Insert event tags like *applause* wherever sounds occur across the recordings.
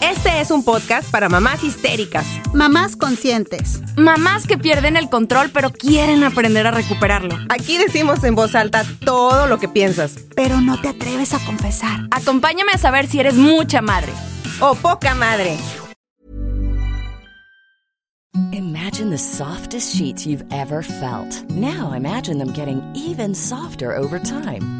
Este es un podcast para mamás histéricas, Mamás conscientes. Mamás que pierden el control pero quieren aprender a recuperarlo. Aquí decimos en voz alta todo lo que piensas. Pero no te atreves a confesar. Acompáñame a saber si eres mucha madre. O poca madre. Imagine the softest sheets you've ever felt. Now imagine them getting even softer over time.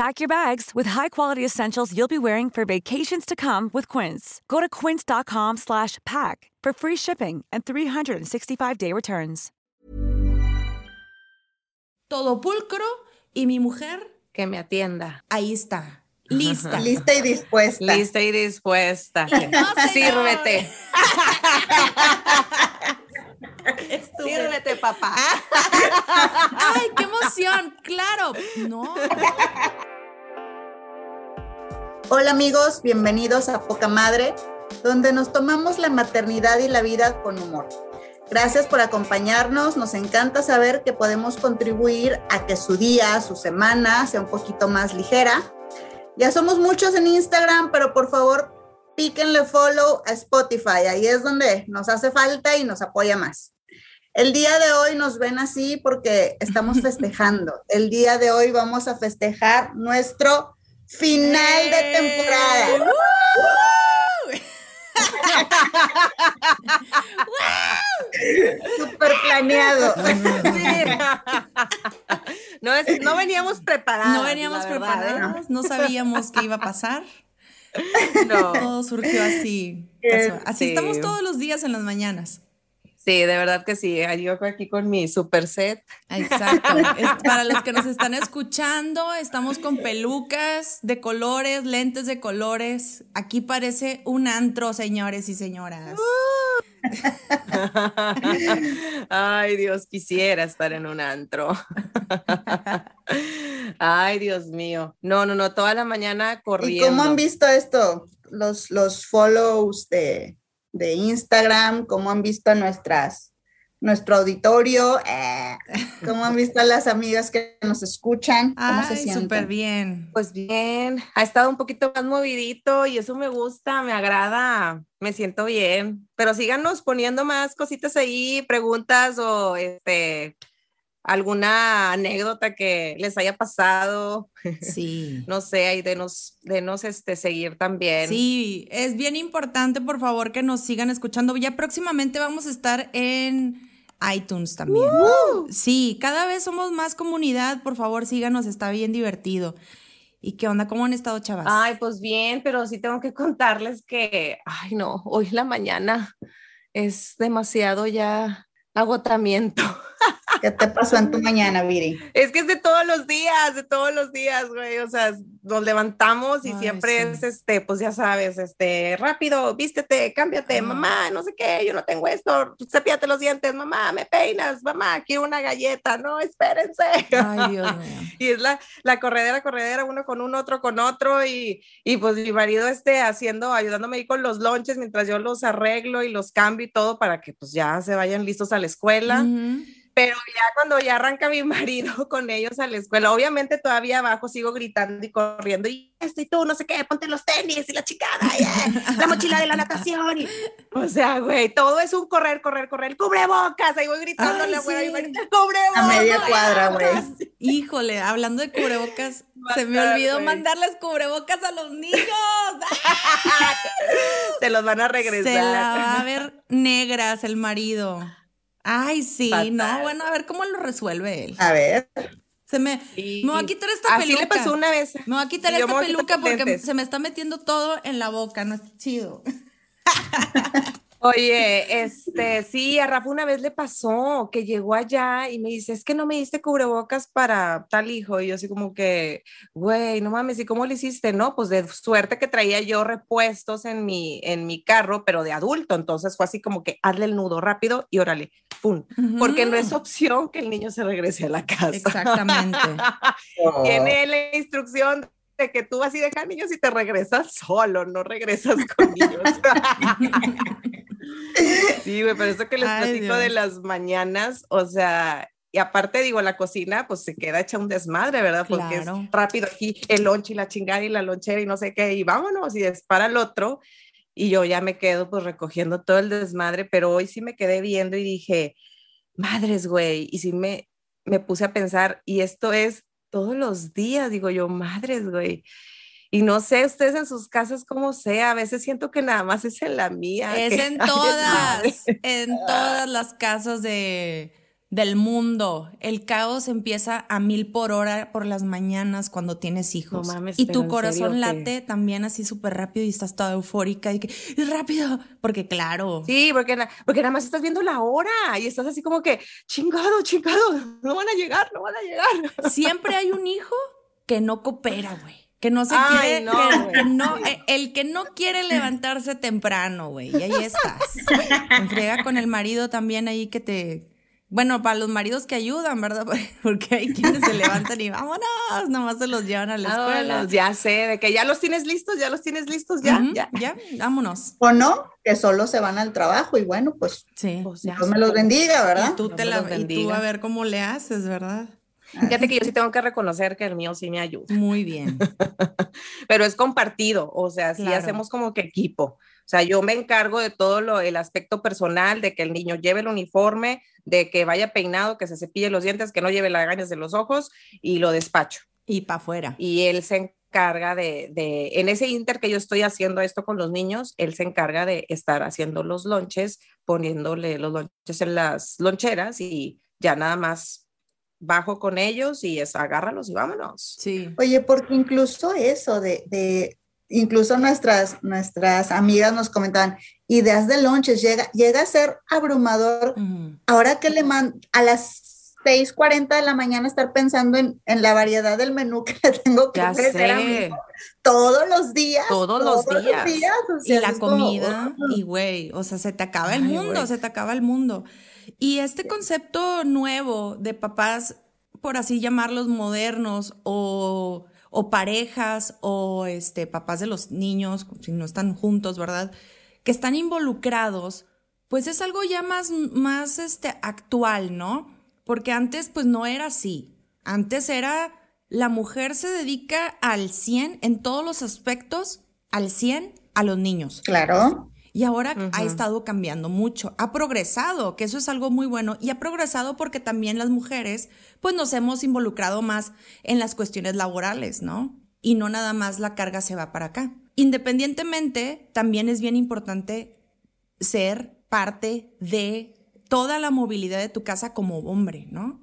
Pack your bags with high-quality essentials you'll be wearing for vacations to come with Quince. Go to quince.com slash pack for free shipping and 365-day returns. todo pulcro y mi mujer que me atienda. ahí está, lista. *laughs* Lista y dispuesta. Lista y dispuesta. señor. Sírvete. *laughs* Estúpido. Sírvete, papá. *laughs* ¡Ay, qué emoción! ¡Claro! No. Hola amigos, bienvenidos a Poca Madre, donde nos tomamos la maternidad y la vida con humor. Gracias por acompañarnos, nos encanta saber que podemos contribuir a que su día, su semana sea un poquito más ligera. Ya somos muchos en Instagram, pero por favor píquenle follow a Spotify, ahí es donde nos hace falta y nos apoya más. El día de hoy nos ven así porque estamos *laughs* festejando. El día de hoy vamos a festejar nuestro final de temporada. *laughs* Súper planeado. No, es- no veníamos preparados. No veníamos ¿eh? preparados, no sabíamos qué iba a pasar. No. Todo surgió así. Eh. Así sí. estamos todos los días en las mañanas. Sí, de verdad que sí. Yo aquí con mi super set. Exacto. *laughs* Es- para los que nos están escuchando, estamos con pelucas de colores, lentes de colores. Aquí parece un antro, señores y señoras. *laughs* Ay, Dios, quisiera estar en un antro. *laughs* Ay, Dios mío. No, no, no, toda la mañana ¿Y corriendo. cómo han visto esto? Los, los follows de, de Instagram, cómo han visto nuestras, nuestro auditorio, Eh, cómo han visto a las amigas que nos escuchan, cómo se Ay, sienten. súper bien. Pues bien, ha estado un poquito más movidito y eso me gusta, me agrada, me siento bien. Pero síganos poniendo más cositas ahí, preguntas o este alguna anécdota que les haya pasado, *laughs* Sí. no sé, ahí denos, denos este seguir también. Sí, es bien importante, por favor, que nos sigan escuchando. Ya próximamente vamos a estar en iTunes también. Sí, cada vez somos más comunidad, por favor, síganos, está bien divertido. ¿Y qué onda? ¿Cómo han estado, chavas? Ay, pues bien, pero sí tengo que contarles que, ay no, hoy la mañana es demasiado ya agotamiento. *laughs* ¿Qué te pasó en tu mañana, Viri? Es que es de todos los días, de todos los días, güey. O sea, nos levantamos y Ay, siempre sí. es este, pues ya sabes, este, rápido, vístete, cámbiate, mamá, no sé qué, yo no tengo esto, cepíate los dientes, mamá, me peinas, mamá, quiero una galleta, no, espérense. Ay, Dios *laughs* mío. Y es la, la corredera, corredera, uno con uno, otro con otro, y, y pues mi marido este haciendo, ayudándome ahí con los lonches mientras yo los arreglo y los cambio y todo para que pues ya se vayan listos a la escuela. Ujú. Pero ya cuando ya arranca mi *laughs* marido con ellos a la escuela, obviamente todavía abajo sigo gritando y corriendo y esto y tú, no sé qué, ponte los tenis y la chicada, eh, la mochila de la natación. Y, o sea, güey, todo es un correr, correr, correr, cubrebocas. Ahí voy gritándole a mi marido, cubrebocas. A media cuadra, *laughs* güey. Híjole, hablando de cubrebocas, se me olvidó mandarles cubrebocas a los niños. *laughs* Se los van a regresar. Se la va a ver negras el marido. Ay, sí, no, bueno, a ver cómo lo resuelve él. A ver. Se me, me voy a quitar esta Así peluca. le pasó una vez. Me voy a quitar esta quitar peluca porque lentes. se me está metiendo todo en la boca, no es chido. *laughs* Oye, este, sí, a Rafa una vez le pasó que llegó allá y me dice, es que no me diste cubrebocas para tal hijo. Y yo así como que, güey, no mames, ¿y cómo le hiciste? No, pues de suerte que traía yo repuestos en mi, en mi carro, pero de adulto. Entonces fue así como que hazle el nudo rápido y órale, pum. Porque no es opción que el niño se regrese a la casa. Exactamente. *laughs* Tiene la instrucción de que tú vas y dejas niños y te regresas solo, no regresas con *laughs* niños. *laughs* sí, güey, pero eso que les Ay, platico de las mañanas, o sea, y aparte digo, la cocina pues se queda hecha un desmadre, ¿verdad? Porque Claro. es rápido aquí el lonche y la chingada y la lonchera y no sé qué, y vámonos, y es para el otro. Y yo ya me quedo pues recogiendo todo el desmadre, pero hoy sí me quedé viendo y dije, madres, güey, y sí me, me puse a pensar, y esto es todos los días, digo yo, madres, güey. Y no sé ustedes en sus casas cómo sea, a veces siento que nada más es en la mía. Es en *laughs* todas, en todas las casas de, del mundo. El caos empieza a mil por hora por las mañanas cuando tienes hijos. No mames, y tu ¿en corazón late también así súper rápido y estás toda eufórica y que "Es rápido, porque claro. Sí, porque, porque nada más estás viendo la hora y estás así como que, chingado, chingado, *laughs* no van a llegar, no van a llegar. *laughs* Siempre hay un hijo que no coopera, güey. Que no se Ay, quiere, no, que- que no, eh, el que no quiere levantarse temprano, güey. Y ahí estás. *laughs* En friega con el marido también ahí que te. Bueno, para los maridos que ayudan, ¿verdad? *laughs* Porque hay quienes se levantan y vámonos, nomás se los llevan a la escuela. Vámonos, ya sé, de que ya los tienes listos, ya los tienes listos, ya, Ujú, ya. ya, vámonos. O no, que solo se van al trabajo y bueno, pues Sí. Pues ya. Dios me los bendiga, ¿verdad? Y tú, te la, y tú a ver cómo le haces, ¿verdad? Fíjate que yo sí tengo que reconocer que el mío sí me ayuda, Muy bien. *laughs* pero es compartido, o sea, sí Claro. hacemos como que equipo. O sea, yo me encargo de todo lo, el aspecto personal, de que el niño lleve el uniforme, de que vaya peinado, que se cepille los dientes, que no lleve lagañas de los ojos y lo despacho. Y para afuera. y él se encarga de, de, en ese inter que yo estoy haciendo esto con los niños, él se encarga de estar haciendo los lonches, poniéndole los lonches en las loncheras y ya nada más bajo con ellos y es agárralos y vámonos. Sí. Oye, porque incluso eso de, de incluso nuestras, nuestras amigas nos comentaban, ideas de lunches, llega, llega a ser abrumador. Ahora que le man a las 6:40 de la mañana estar pensando en, en la variedad del menú que le tengo que hijo todos los días. Todos los días. o Y la como, comida, "Oh". y güey, o sea, se te acaba el Ay, mundo, se te acaba el mundo. Y este concepto nuevo de papás, por así llamarlos, modernos o, o parejas o este, papás de los niños, si no están juntos, ¿verdad? Que están involucrados, pues es algo ya más, más este, actual, ¿no? Porque antes pues no era así. Antes era la mujer se dedica al 100 en todos los aspectos, al 100 a los niños. Claro. Y ahora ha estado cambiando mucho. Ha progresado, que eso es algo muy bueno. Y ha progresado porque también las mujeres, pues nos hemos involucrado más en las cuestiones laborales, ¿no? Y no nada más la carga se va para acá. Independientemente, también es bien importante ser parte de toda la movilidad de tu casa como hombre, ¿no?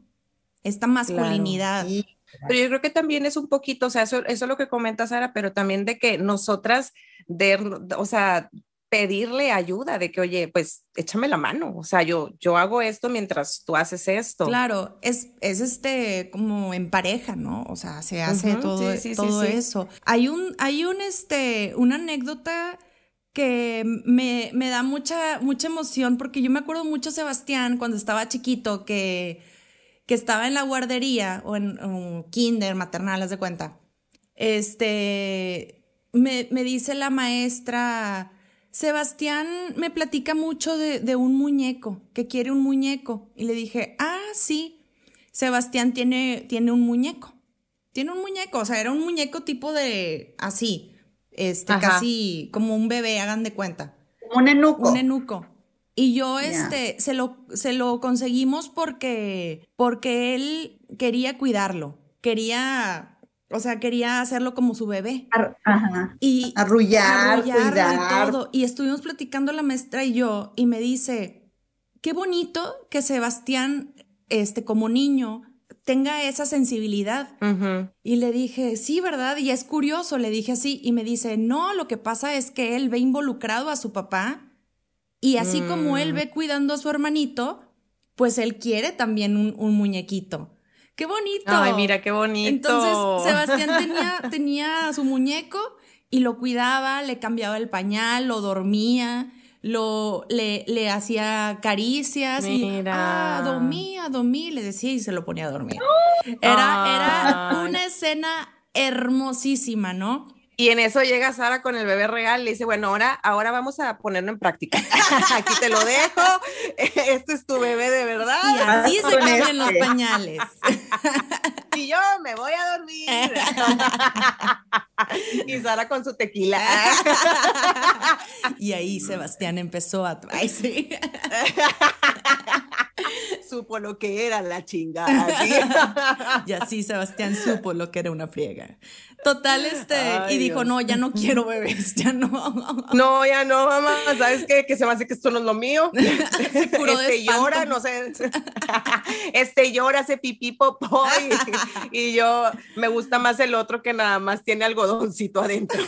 Esta masculinidad. Y- Pero yo creo que también es un poquito, o sea, eso, eso es lo que comenta Sara, pero también de que nosotras, de, o sea, pedirle ayuda, de que, oye, pues échame la mano, o sea, yo, yo hago esto mientras tú haces esto. Claro, es, es este como en pareja, ¿no? O sea, se hace todo, sí, sí, sí, todo sí. eso. Hay un, hay un este, una anécdota que me, me da mucha, mucha emoción, porque yo me acuerdo mucho, Sebastián, cuando estaba chiquito, que, que estaba en la guardería o en o kinder, maternal, haz de cuenta. Este, me, me dice la maestra, Sebastián me platica mucho de, de un muñeco, que quiere un muñeco. Y le dije, ah, sí, Sebastián tiene, tiene un muñeco. Tiene un muñeco, o sea, era un muñeco tipo de así, este, Ajá. casi como un bebé, hagan de cuenta. Un enuco. Un enuco. Y yo, este, se lo, se lo conseguimos porque, porque él quería cuidarlo. Quería, o sea, quería hacerlo como su bebé. Ar- Ajá. Y Arrullar, cuidar. y todo. Y estuvimos platicando la maestra y yo, y me dice, qué bonito que Sebastián, este, como niño, tenga esa sensibilidad. Y le dije, sí, ¿verdad? Y es curioso, le dije así. Y me dice, no, lo que pasa es que él ve involucrado a su papá y así como él Mm. ve cuidando a su hermanito, pues él quiere también un, un muñequito. ¡Qué bonito! Ay, mira qué bonito. Entonces, Sebastián tenía, tenía su muñeco y lo cuidaba, le cambiaba el pañal, lo dormía, lo, le, le hacía caricias y ah, dormía, dormí, le decía y se lo ponía a dormir. Era, era una escena hermosísima, ¿no? Y en eso llega Sara con el bebé regal y le dice, bueno, ahora, ahora vamos a ponerlo en práctica. *laughs* Aquí te lo dejo. *laughs* Este es tu bebé de verdad. Y así se cambian los este. pañales. *laughs* Y yo me voy a dormir. y Sara con su tequila. Y ahí Sebastián empezó a... Ay, sí. *laughs* Supo lo que era la chingada. ¿sí? *laughs* Y así Sebastián supo lo que era una friega. Total, este, Ay, y dijo, Dios. no, ya no quiero bebés, ya no. No, ya no, mamá. ¿Sabes qué? Que se me hace que esto no es lo mío. *laughs* Se curó de este llora, no sé. Este llora, hace pipí popó. Y, y yo me gusta más el otro que nada más tiene algodoncito adentro.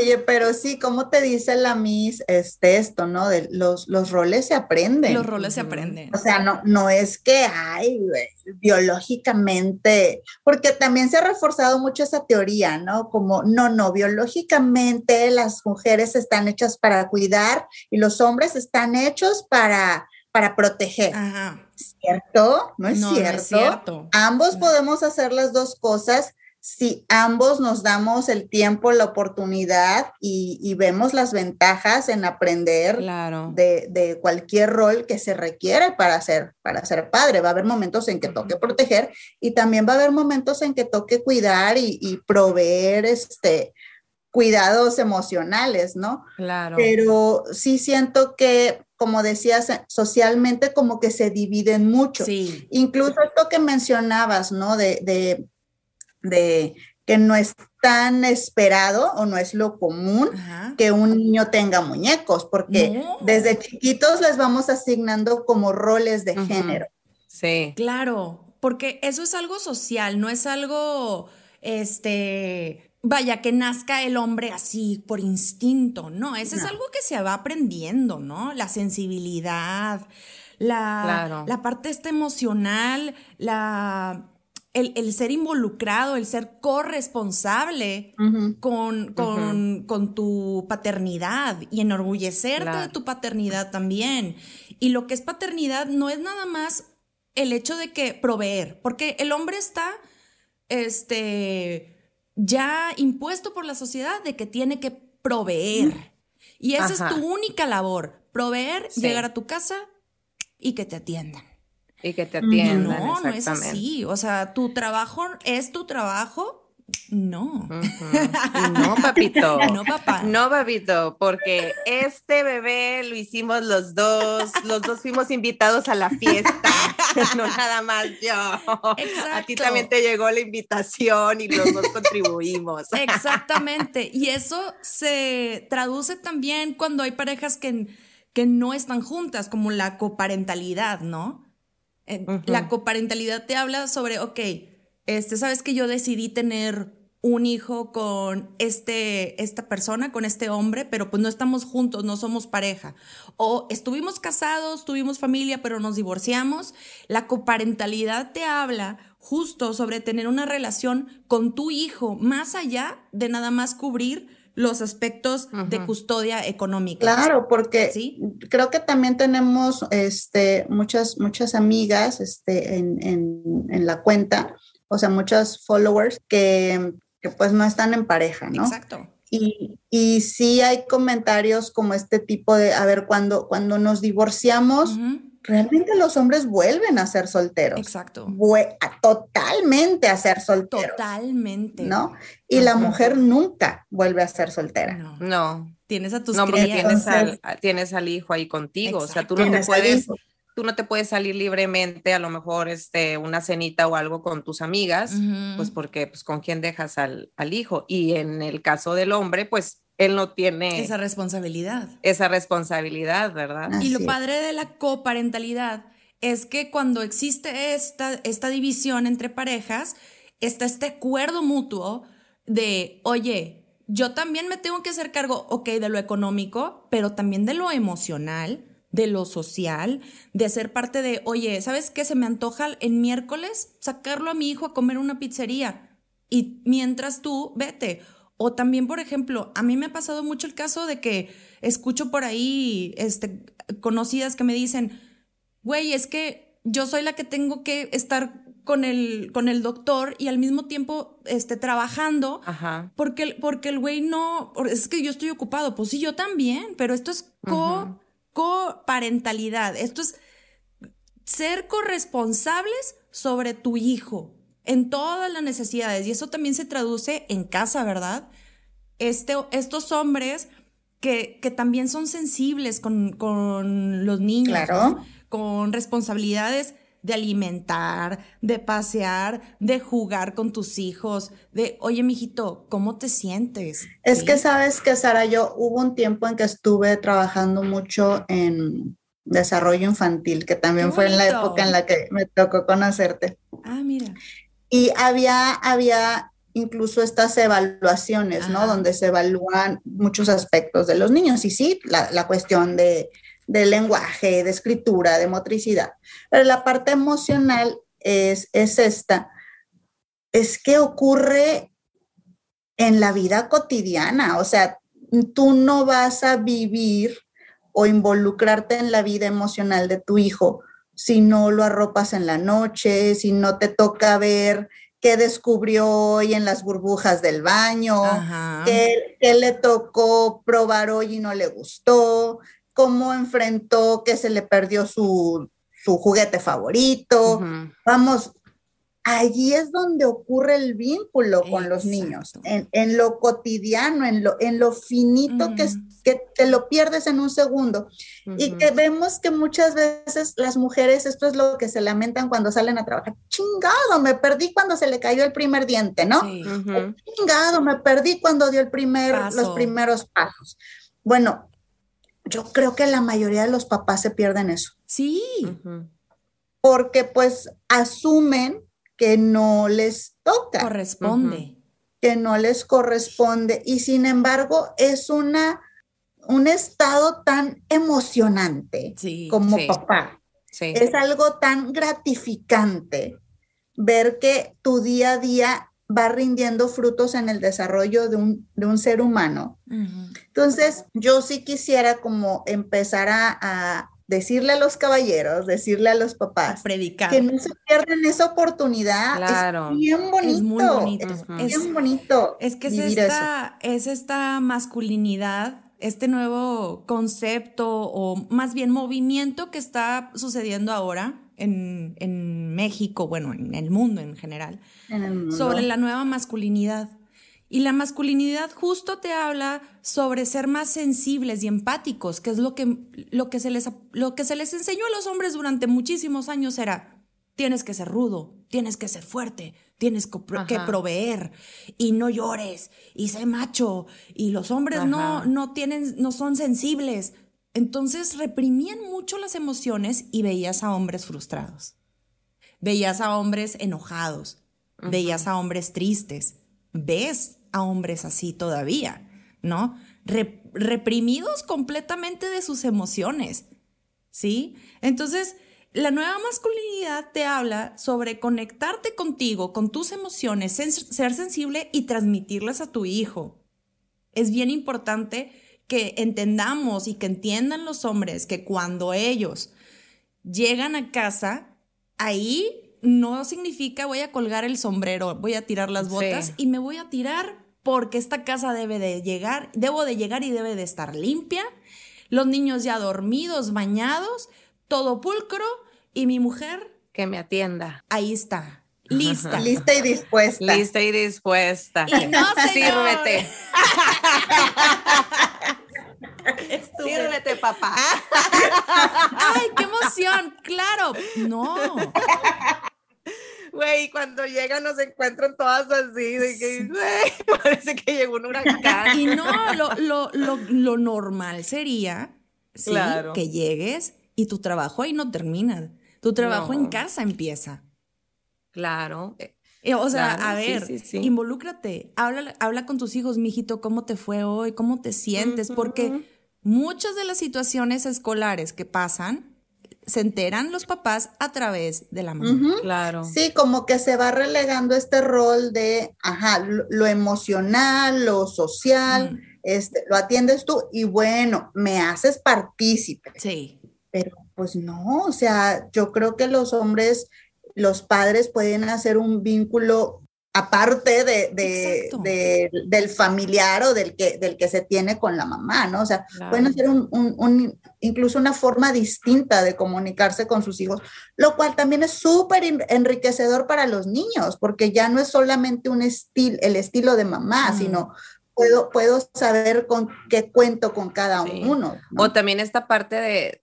Oye, pero sí, ¿cómo te dice la Miss este, esto, no? De los, los roles se aprenden. Los roles se aprenden. O sea, no, no es que hay güey, biológicamente, porque también se ha reforzado mucho esa teoría, ¿no? Como, no, no, biológicamente las mujeres están hechas para cuidar y los hombres están hechos para, para proteger. Ajá. ¿Cierto? No es No, no cierto. es cierto. Ambos podemos hacer las dos cosas si ambos nos damos el tiempo, la oportunidad y, y vemos las ventajas en aprender Claro. de, de cualquier rol que se requiere para ser, para ser padre. Va a haber momentos en que toque proteger y también va a haber momentos en que toque cuidar y, y proveer este, cuidados emocionales, ¿no? Claro. Pero sí siento que, como decías, socialmente como que se dividen mucho. Sí. Incluso esto que mencionabas, ¿no? De, de, de que no es tan esperado o no es lo común Ajá. que un niño tenga muñecos, porque No. desde chiquitos les vamos asignando como roles de género. Sí. Claro, porque eso es algo social, no es algo, este, vaya, que nazca el hombre así por instinto, no, eso es algo que se va aprendiendo, ¿no? La sensibilidad, la, Claro. la parte esta emocional, la, el, el ser involucrado, el ser corresponsable con, con, con tu paternidad y enorgullecerte Claro. de tu paternidad también. Y lo que es paternidad no es nada más el hecho de que proveer, porque el hombre está este, ya impuesto por la sociedad de que tiene que proveer. Y esa Ajá. es tu única labor, proveer, Sí. llegar a tu casa y que te atiendan. Y que te atiendan. No, no es así. O sea, tu trabajo es tu trabajo. No. *laughs* No, papito. *laughs* No, papá. No, papito, porque este bebé lo hicimos los dos, los dos fuimos invitados a la fiesta, *laughs* no nada más yo. A ti también te llegó la invitación y los dos contribuimos. Exactamente. Y eso se traduce también cuando hay parejas que, que no están juntas, como la coparentalidad, ¿no? Eh. La coparentalidad te habla sobre, ok, este, sabes que yo decidí tener un hijo con este, esta persona, con este hombre, pero pues no estamos juntos, no somos pareja. O estuvimos casados, tuvimos familia, pero nos divorciamos. La coparentalidad te habla justo sobre tener una relación con tu hijo, más allá de nada más cubrir los aspectos de custodia económica. Claro, porque Sí. creo que también tenemos este, muchas, muchas amigas este, en, en- en la cuenta, o sea, muchas followers que, que pues no están en pareja, ¿no? Exacto. Y, y sí hay comentarios como este tipo de, a ver, cuando, cuando nos divorciamos. Realmente los hombres vuelven a ser solteros. Exacto. A- totalmente a ser solteros. Totalmente. ¿No? Y la mujer nunca vuelve a ser soltera. No. No, Tienes a tus no, porque crías. tienes al, tienes al hijo ahí contigo. O sea, tú no te puedes, tú no te puedes salir libremente, a lo mejor este, una cenita o algo con tus amigas, pues porque, pues, ¿con quién dejas al, al hijo? Y en el caso del hombre, pues, él no tiene Esa esa, responsabilidad. responsabilidad, ¿verdad? Así Y lo padre de la coparentalidad es que cuando existe esta, esta división entre parejas, está este acuerdo mutuo de, oye, yo también me tengo que hacer cargo, ok, de lo económico, pero también de lo emocional, de lo social, de ser parte de, oye, ¿sabes qué? Se me antoja en miércoles sacarlo a mi hijo a comer una pizzería. Y mientras tú, vete. O también, por ejemplo, a mí me ha pasado mucho el caso de que escucho por ahí este, conocidas que me dicen, güey, es que yo soy la que tengo que estar con el, con el doctor y al mismo tiempo este, trabajando. Ajá. Porque, el- porque el güey no, es que yo estoy ocupado. Pues sí, yo también, pero esto es co, coparentalidad. Esto es ser corresponsables sobre tu hijo en todas las necesidades. Y eso también se traduce en casa, ¿verdad? Este, estos hombres que, que también son sensibles con, con los niños, Claro. ¿no? con responsabilidades de alimentar, de pasear, de jugar con tus hijos, de, oye, mijito, ¿cómo te sientes? Es ¿Sí? que sabes que, Sara, yo hubo un tiempo en que estuve trabajando mucho en desarrollo infantil, que también fue en la época en la que me tocó conocerte. Ah, mira. Y había, había incluso estas evaluaciones, ¿no? Donde se evalúan muchos aspectos de los niños. Y sí, la, la cuestión de, de lenguaje, de escritura, de motricidad. Pero la parte emocional es, es esta. Es que ocurre en la vida cotidiana. O sea, tú no vas a vivir o involucrarte en la vida emocional de tu hijo si no lo arropas en la noche, si no te toca ver qué descubrió hoy en las burbujas del baño, qué, qué le tocó probar hoy y no le gustó, cómo enfrentó que se le perdió su, su juguete favorito. Vamos, allí es donde ocurre el vínculo con los niños, en, en lo cotidiano, en lo, en lo finito que, es-. Que te lo pierdes en un segundo. Y Ujú. que vemos que muchas veces las mujeres, esto es lo que se lamentan cuando salen a trabajar, chingado, me perdí cuando se le cayó el primer diente, ¿no? Sí. Ujú. Chingado, me perdí cuando dio el primer, los Paso. primeros pasos. Bueno, yo creo que la mayoría de los papás se pierden eso, Sí. Ujú. porque pues asumen que no les toca. corresponde. que no les corresponde y sin embargo es una un estado tan emocionante Sí. como sí. papá. Sí. Es algo tan gratificante ver que tu día a día va rindiendo frutos en el desarrollo de un, de un ser humano. Entonces, yo sí quisiera como empezar a, a decirle a los caballeros, decirle a los papás, predicar. que no se pierdan esa oportunidad. Claro. Es bien bonito. Es muy bonito. Es bien Es- bonito. Es que es eso. esta, es esta masculinidad, este nuevo concepto o más bien movimiento que está sucediendo ahora en, en México, bueno, en el mundo en general, en el mundo. sobre la nueva masculinidad. Y la masculinidad justo te habla sobre ser más sensibles y empáticos, que es lo que, lo que, se, les, lo que se les enseñó a los hombres durante muchísimos años era, tienes que ser rudo, tienes que ser fuerte, tienes que, Ajá. proveer y no llores y sé macho y los hombres no, Ajá. no tienen, no son sensibles. Entonces reprimían mucho las emociones y veías a hombres frustrados. Veías a hombres enojados, veías a hombres tristes, ves a hombres así todavía, ¿no? Re- reprimidos completamente de sus emociones, ¿sí? Entonces, la nueva masculinidad te habla sobre conectarte contigo, con tus emociones, ser sensible y transmitirlas a tu hijo. Es bien importante que entendamos y que entiendan los hombres que cuando ellos llegan a casa, ahí no significa voy a colgar el sombrero, voy a tirar las Sí. botas y me voy a tirar porque esta casa debe de llegar, debo de llegar y debe de estar limpia, los niños ya dormidos, bañados, todo pulcro y mi mujer Que me atienda. ahí está, lista. Lista y dispuesta. Lista y dispuesta. Y no. *laughs* Sírvete. *laughs* Sírvete, papá. *laughs* Ay, qué emoción, claro. No. Güey, cuando llegan nos encuentran todas así, de que, güey, parece que llegó un huracán. Y no, lo, lo, lo, lo normal sería ¿sí? Claro. que llegues y tu trabajo ahí no termina. Tu trabajo en casa empieza. Claro. eh, O sea, Claro, a ver, sí, sí. involúcrate, habla, habla con tus hijos, mijito, ¿cómo te fue hoy? ¿Cómo te sientes? Porque muchas de las situaciones escolares que pasan se enteran los papás a través de la mamá. Claro. Sí, como que se va relegando este rol de, ajá, lo, lo emocional, lo social, Mm, este, lo atiendes tú y bueno, me haces partícipe. sí. Pero pues no, o sea, yo creo que los hombres, los padres pueden hacer un vínculo aparte de, de- Exacto. de- del familiar o del que, del que se tiene con la mamá, ¿no? O sea, Claro. pueden hacer un, un- un- incluso una forma distinta de comunicarse con sus hijos, lo cual también es súper en- enriquecedor para los niños, porque ya no es solamente un estilo, el estilo de mamá, Mm. sino puedo, puedo saber con qué cuento con cada Sí. uno. ¿no? O también esta parte de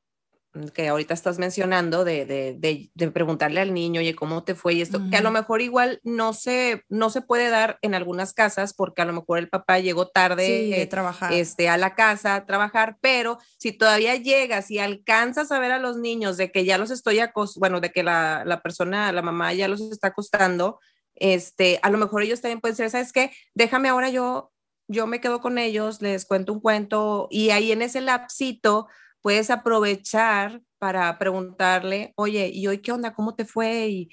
que ahorita estás mencionando de, de, de- de preguntarle al niño, oye, ¿cómo te fue? Y esto, que a lo mejor igual no se, no se puede dar en algunas casas porque a lo mejor el papá llegó tarde Sí, eh, trabajar. este, a la casa a trabajar, pero si todavía llegas y alcanzas a ver a los niños de que ya los estoy acos bueno, de que la, la persona, la mamá ya los está acostando, este, a lo mejor ellos también pueden ser, ¿sabes qué? Déjame ahora yo, yo me quedo con ellos, les cuento un cuento y ahí en ese lapsito puedes aprovechar para preguntarle, oye, ¿y hoy qué onda? ¿Cómo te fue? ¿Y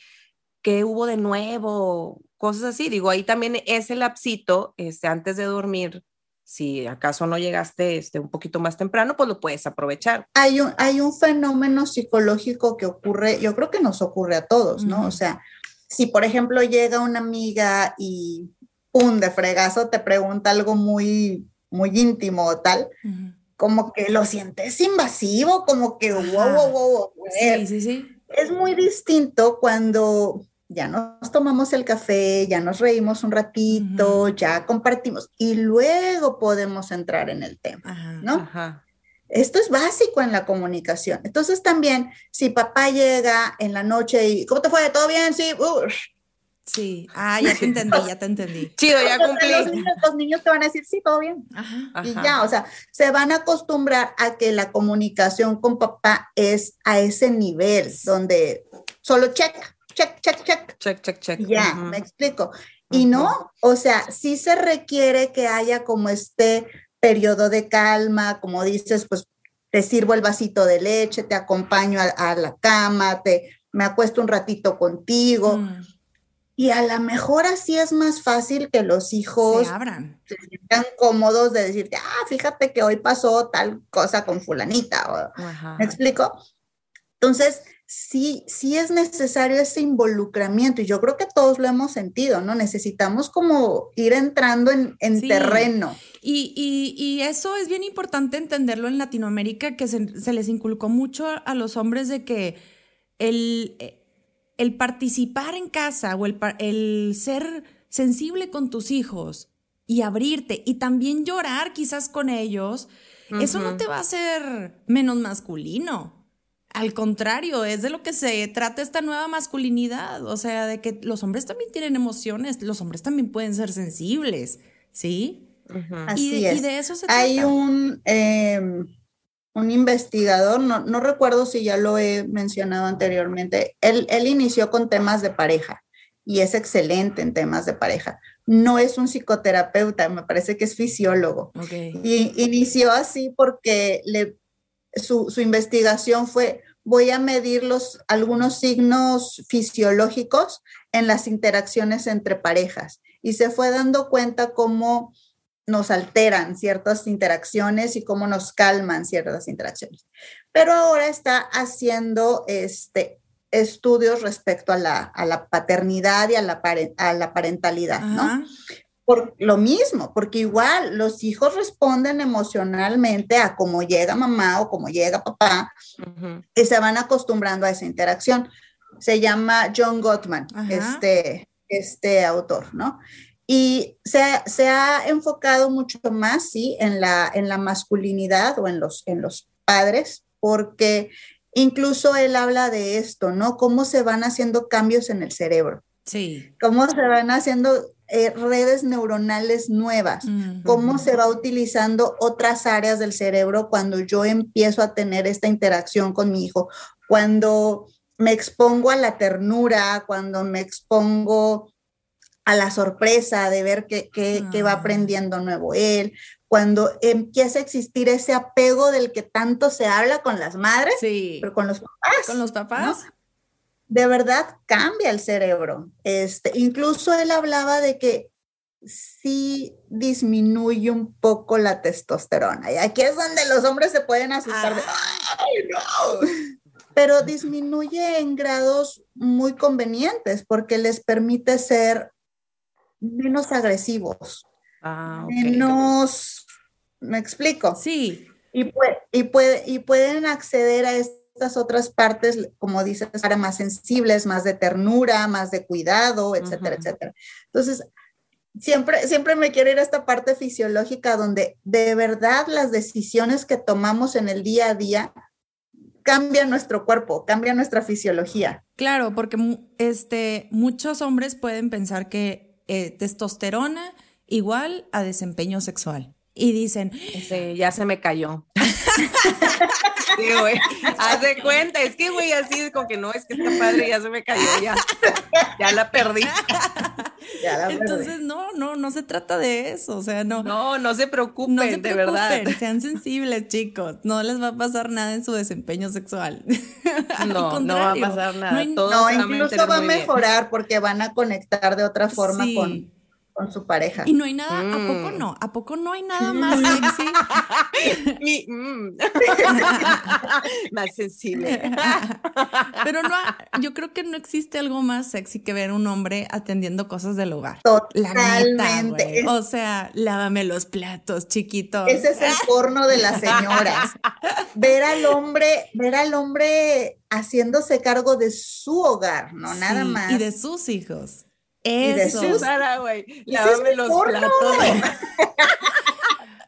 qué hubo de nuevo? Cosas así. Digo, ahí también ese lapsito, este, antes de dormir, si acaso no llegaste este, un poquito más temprano, pues lo puedes aprovechar. hay un, hay un fenómeno psicológico que ocurre, yo creo que nos ocurre a todos, ¿no? Ujú. O sea, si por ejemplo llega una amiga y pum, de fregazo te pregunta algo muy, muy íntimo o tal, Ujú. Como que lo sientes invasivo, como que wow, wow, wow, wow. Sí, sí, sí. Es muy distinto cuando ya nos tomamos el café, ya nos reímos un ratito, ya compartimos y luego podemos entrar en el tema, Ajá. ¿no? Ajá. Esto es básico en la comunicación. Entonces también, si papá llega en la noche y, ¿cómo te fue? ¿Todo bien? Sí. Ush. Sí. Ah, ya te entendí, ya te entendí. *laughs* Chido, ya Los cumplí. niños, los niños te van a decir, sí, todo bien. Ajá. Y Ajá. ya, o sea, se van a acostumbrar a que la comunicación con papá es a ese nivel, donde solo check, check, check, check. Check, check, check. Y ya, Ujú. me explico. Y no, o sea, sí se requiere que haya como este periodo de calma, como dices, pues te sirvo el vasito de leche, te acompaño a, a la cama, te me acuesto un ratito contigo. Mm, Y a lo mejor así es más fácil que los hijos Se abran. se sientan cómodos de decirte, ah, fíjate que hoy pasó tal cosa con fulanita. o- Ajá. ¿Me explico? Entonces, sí, sí es necesario ese involucramiento y yo creo que todos lo hemos sentido, ¿no? Necesitamos como ir entrando en, en Sí. terreno. Y, y- y eso es bien importante entenderlo en Latinoamérica, que se, se les inculcó mucho a los hombres de que el, el participar en casa o el, par- el ser sensible con tus hijos y abrirte y también llorar quizás con ellos, eso no te va a hacer menos masculino. Al contrario, es de lo que se trata esta nueva masculinidad, o sea, de que los hombres también tienen emociones, los hombres también pueden ser sensibles, ¿sí? Así y, de, es. y de eso se Hay trata. un, eh, un investigador, no, no recuerdo si ya lo he mencionado anteriormente, él, él inició con temas de pareja y es excelente en temas de pareja. No es un psicoterapeuta, me parece que es fisiólogo. Y inició así porque le, su, su investigación fue, voy a medir los, algunos signos fisiológicos en las interacciones entre parejas. Y se fue dando cuenta cómo nos alteran ciertas interacciones y cómo nos calman ciertas interacciones. Pero ahora está haciendo este, estudios respecto a la, a la paternidad y a la, pare- a la parentalidad, ¿no? Por lo mismo, porque igual los hijos responden emocionalmente a cómo llega mamá o cómo llega papá y se van acostumbrando a esa interacción. Se llama John Gottman, este, este autor, ¿no? Y se, se, ha enfocado mucho más, sí, en la, en la masculinidad o en los, en los padres, porque incluso él habla de esto, ¿no? Cómo se van haciendo cambios en el cerebro. Sí. Cómo se van haciendo eh, redes neuronales nuevas, cómo se va utilizando otras áreas del cerebro cuando yo empiezo a tener esta interacción con mi hijo, cuando me expongo a la ternura, cuando me expongo a la sorpresa de ver qué, va ah. aprendiendo nuevo él, cuando empieza a existir ese apego del que tanto se habla con las madres, pero con los papás. Con los papás. De verdad cambia el cerebro. Este, incluso él hablaba de que sí disminuye un poco la testosterona. Y aquí es donde los hombres se pueden asustar de, ah. ¡ay, no! Pero disminuye en grados muy convenientes porque les permite ser menos agresivos, ah, menos, ¿me explico? Sí. Y, puede, y, puede, y pueden acceder a estas otras partes, como dices, para más sensibles, más de ternura, más de cuidado, etcétera, etcétera. Entonces, siempre, siempre me quiero ir a esta parte fisiológica donde de verdad las decisiones que tomamos en el día a día cambian nuestro cuerpo, cambian nuestra fisiología. Claro, porque este, muchos hombres pueden pensar que eh, testosterona igual a desempeño sexual. Y dicen, ya se me cayó. *laughs* sí, güey. Haz de cuenta, es que, güey, así como que no, es que está padre, ya se me cayó, ya, ya la perdí. Entonces, no, no, no se trata de eso, o sea, no. No, no se preocupen, no se de verdad. Sean sensibles, chicos, no les va a pasar nada en su desempeño sexual. *laughs* No, no va a pasar nada. No, incluso va a mejorar porque van a conectar de otra forma con con su pareja. Y no hay nada, ¿a poco mm. no? ¿A poco no hay nada más sexy? *laughs* Mm. *laughs* más sensible. Pero no, yo creo que no existe algo más sexy que ver un hombre atendiendo cosas del hogar. Totalmente. La o sea, lávame los platos, chiquito. Ese es el porno de las señoras. *laughs* ver al hombre, ver al hombre haciéndose cargo de su hogar, no nada más. Y de sus hijos. Eso. Y de Sara, güey. Lávame los platos. *laughs*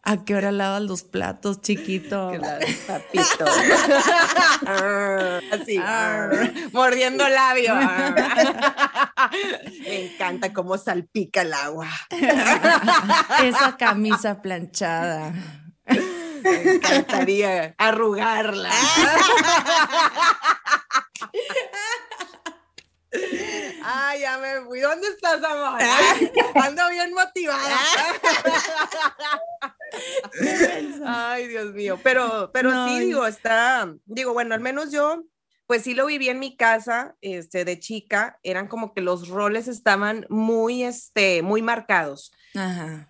¿A qué hora lavas los platos, chiquito? papito. *laughs* Así, mordiendo labio. *laughs* Me encanta cómo salpica el agua. Esa camisa planchada. Me encantaría arrugarla. Ay, ya me fui. ¿Dónde estás, amor? *laughs* Ando bien motivada. *laughs* Ay, Dios mío. Pero, pero sí, digo, está, digo, bueno, al menos yo, pues sí lo viví en mi casa, este, de chica, eran como que los roles estaban muy, este, muy marcados.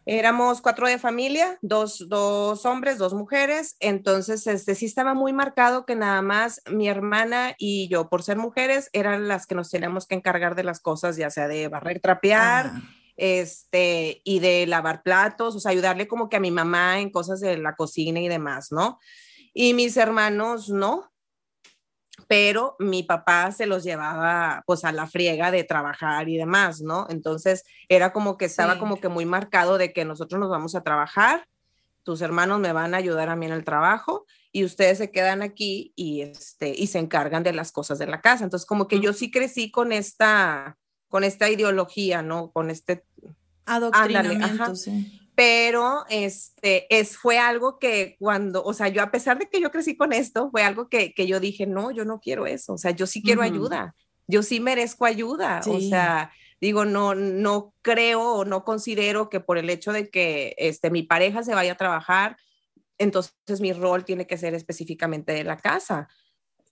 Éramos cuatro de familia, dos, dos hombres, dos mujeres, entonces este, sí estaba muy marcado que nada más mi hermana y yo, por ser mujeres, eran las que nos teníamos que encargar de las cosas, ya sea de barrer, trapear. Este, y de lavar platos, o sea, ayudarle como que a mi mamá en cosas de la cocina y demás, ¿no? Y mis hermanos no, pero mi papá se los llevaba pues a la friega de trabajar y demás, ¿no? Entonces era como que estaba como que muy marcado de que nosotros nos vamos a trabajar, tus hermanos me van a ayudar a mí en el trabajo y ustedes se quedan aquí y este y se encargan de las cosas de la casa. Entonces como que yo sí crecí con esta con esta ideología, ¿no? Con este adoctrinamiento, sí pero este es fue algo que cuando, o sea, yo a pesar de que yo crecí con esto, fue algo que, que yo dije, no, yo no quiero eso, o sea, yo sí quiero ayuda, yo sí merezco ayuda, o sea, digo, no, no creo o no considero que por el hecho de que este, mi pareja se vaya a trabajar, entonces mi rol tiene que ser específicamente de la casa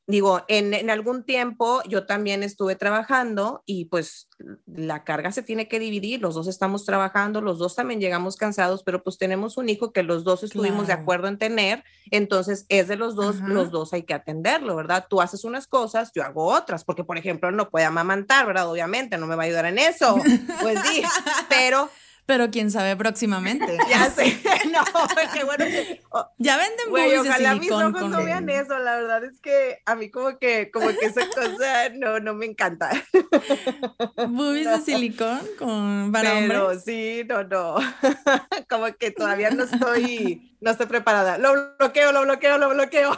digo, en, algún tiempo yo también estuve trabajando y pues la carga se tiene que dividir, los dos estamos trabajando, los dos también llegamos cansados, pero pues tenemos un hijo que los dos estuvimos de acuerdo en tener, entonces es de los dos, los dos hay que atenderlo, ¿verdad? Tú haces unas cosas, yo hago otras, porque por ejemplo no puede amamantar, ¿verdad? Obviamente no me va a ayudar en eso, pues sí, pero Pero quién sabe próximamente. *laughs* Ya sé. *laughs* *laughs* No, qué bueno que. oh, Ya venden Güey, boobies de ojalá mis ojos con... no vean eso. La verdad es que a mí como que, como que esa cosa no, no me encanta. Boobies de silicón con para Pero hombres. sí, no, no. Como que todavía no estoy, no estoy preparada. Lo bloqueo, lo bloqueo, lo bloqueo.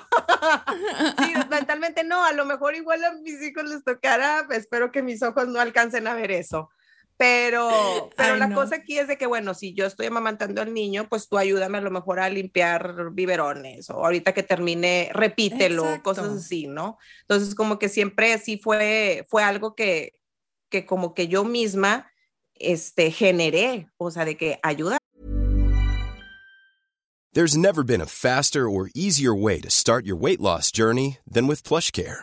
Sí, mentalmente no, a lo mejor igual a mis hijos les tocará, espero que mis ojos no alcancen a ver eso. Pero, pero Ay, la no. cosa aquí es de que, bueno, si yo estoy amamantando al niño, pues tú ayúdame a lo mejor a limpiar biberones o ahorita que termine, repítelo, Exacto. cosas así, ¿no? Entonces, como que siempre sí fue, fue algo que, que como que yo misma este, generé, o sea, de que ayuda. There's never been a faster or easier way to start your weight loss journey than with PlushCare.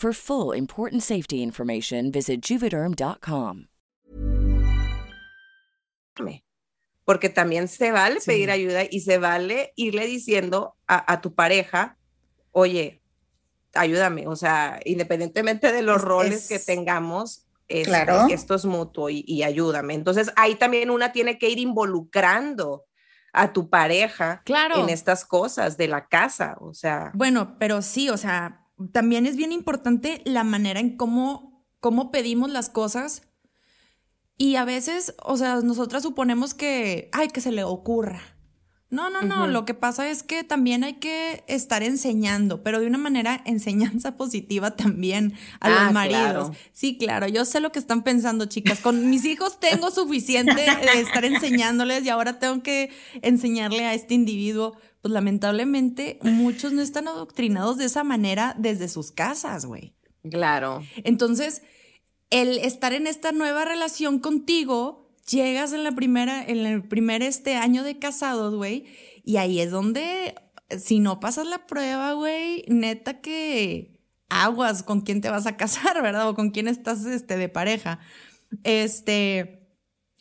For full important safety information, visit juvederm.com. Porque también se vale Sí. pedir ayuda y se vale irle diciendo a, a tu pareja, oye, ayúdame, o sea, independientemente de los Es- roles es- que tengamos, este, Claro. esto es mutuo y, y ayúdame. Entonces ahí también una tiene que ir involucrando a tu pareja Claro. en estas cosas de la casa, o sea, Bueno, pero sí, o sea, también es bien importante la manera en cómo, cómo pedimos las cosas. Y a veces, o sea, nosotras suponemos que, ay, que se le ocurra. No, no, no, lo que pasa es que también hay que estar enseñando, pero de una manera *laughs* enseñanza positiva también a Ah, los maridos. claro. Sí, claro, yo sé lo que están pensando, chicas. Con mis hijos tengo suficiente de estar *laughs* enseñándoles y ahora tengo que enseñarle a este individuo. Pues lamentablemente muchos no están adoctrinados de esa manera desde sus casas, güey. claro. Entonces, el estar en esta nueva relación contigo, llegas en la primera, en el primer este año de casados, güey, y ahí es donde, si no pasas la prueba, güey, neta que aguas con quién te vas a casar, *laughs* ¿verdad? O con quién estás este, de pareja. Este,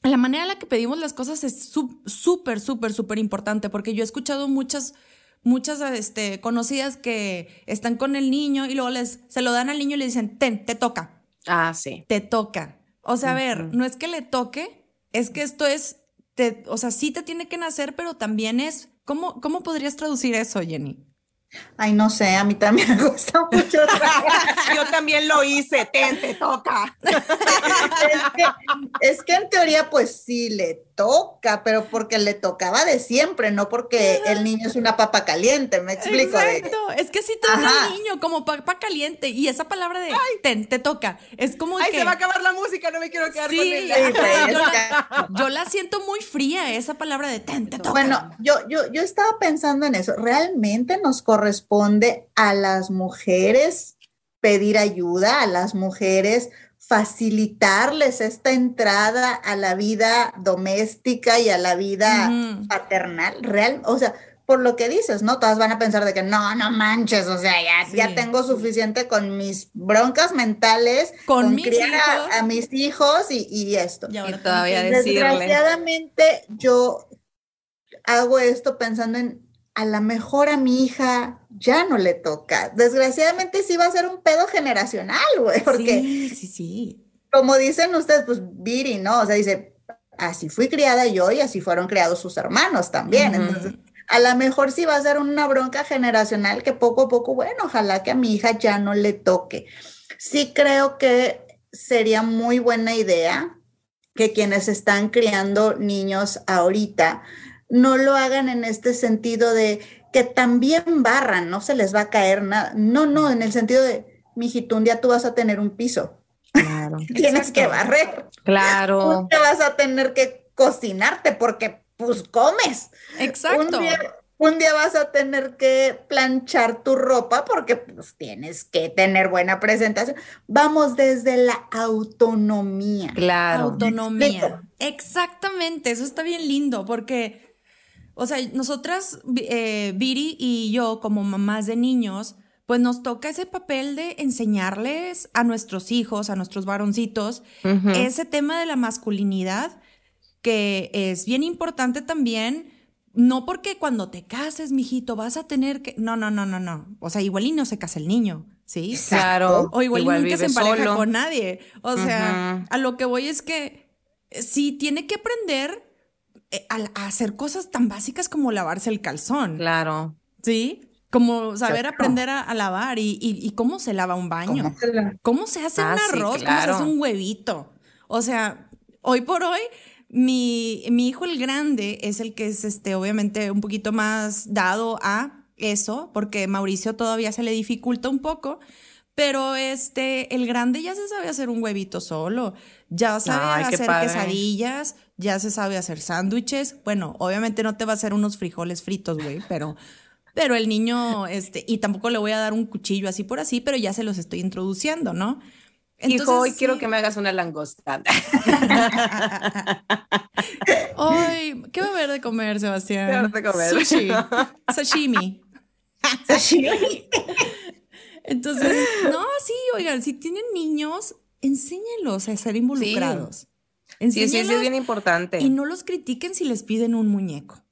la manera en la que pedimos las cosas es sú- súper, súper, súper importante, porque yo he escuchado muchas, muchas este, conocidas que están con el niño y luego les, se lo dan al niño y le dicen, ten, te toca, Ah, sí. te toca. O sea, a ver, no es que le toque, es que esto es, te, o sea, sí te tiene que nacer, pero también es, ¿cómo, cómo podrías traducir eso, Jenny? Ay, no sé, a mí también *laughs* me gusta mucho. *laughs* Yo también lo hice, ten, te toca. *laughs* es, que, es que en teoría, pues sí le toca, pero porque le tocaba de siempre, no porque el niño es una papa caliente, me explico. de- Exacto, es que traen Ajá. al niño como papa caliente y esa palabra de ten, te toca, es como Ay, que... se va a acabar la música, no me quiero quedar Sí, con él. Sí, yo, la, yo la siento muy fría, esa palabra de ten, te toca. Bueno, yo, yo, yo estaba pensando en eso. ¿Realmente nos corresponde a las mujeres pedir ayuda, a las mujeres facilitarles esta entrada a la vida doméstica y a la vida paternal? Real, o sea, por lo que dices, ¿no? Todas van a pensar de que no, no manches, o sea, ya, Sí. ya tengo suficiente con mis broncas mentales, Con mis criar a- hijos. a, mis hijos y, y esto. Y ahora Y todavía decirle. Desgraciadamente, yo hago esto pensando en a lo mejor a mi hija ya no le toca. Desgraciadamente sí va a ser un pedo generacional, güey, porque Sí, sí, sí. como dicen ustedes, pues Viri, ¿no? O sea, dice, así fui criada yo y así fueron criados sus hermanos también. Entonces, a lo mejor sí va a ser una bronca generacional que poco a poco, bueno, ojalá que a mi hija ya no le toque. Sí creo que sería muy buena idea que quienes están criando niños ahorita no lo hagan en este sentido de que también barran, no se les va a caer nada. No, no, en el sentido de, mijito, un día tú vas a tener un piso. Claro. *laughs* Tienes que barrer. Claro. Un día vas a tener que cocinarte porque pues comes. Exacto. Un día, un día vas a tener que planchar tu ropa porque pues tienes que tener buena presentación. Vamos desde la autonomía. Claro. Autonomía. Exactamente, eso está bien lindo porque, o sea, nosotras, eh, Viri y yo, como mamás de niños, pues nos toca ese papel de enseñarles a nuestros hijos, a nuestros varoncitos, ese tema de la masculinidad, que es bien importante también. No porque cuando te cases, mijito, vas a tener que. No, no, no, no, no. O sea, igual y no se casa el niño, ¿sí? Claro. O igual, y nunca se empareja solo. con nadie. O sea, a lo que voy es que eh, sí tiene que aprender a, a hacer cosas tan básicas como lavarse el calzón. Claro. ¿Sí? Como saber Claro. aprender a, a lavar y, y- y cómo se lava un baño. ¿Cómo se la- ¿Cómo se hace Ah, un sí, arroz? ¿Cómo se hace un huevito? O sea, hoy por hoy, mi, mi hijo el grande es el que es, este, obviamente, un poquito más dado a eso, porque Mauricio todavía se le dificulta un poco. Pero este, el grande ya se sabe hacer un huevito solo, ya sabe Ay, hacer padre. quesadillas, ya se sabe hacer sándwiches. Bueno, obviamente no te va a hacer unos frijoles fritos, güey, pero, pero el niño, este, y tampoco le voy a dar un cuchillo así por así, pero ya se los estoy introduciendo, ¿no? Hijo, hoy sí. quiero que me hagas una langosta. *laughs* Ay, ¿qué va a haber de comer, Sebastián? ¿Qué va a haber de comer? Sushi. *laughs* Sashimi. Entonces, no, sí, oigan, si tienen niños, enséñenlos a ser involucrados. Sí, sí, sí, es Enséñenlos bien importante. Y no los critiquen si les piden un muñeco.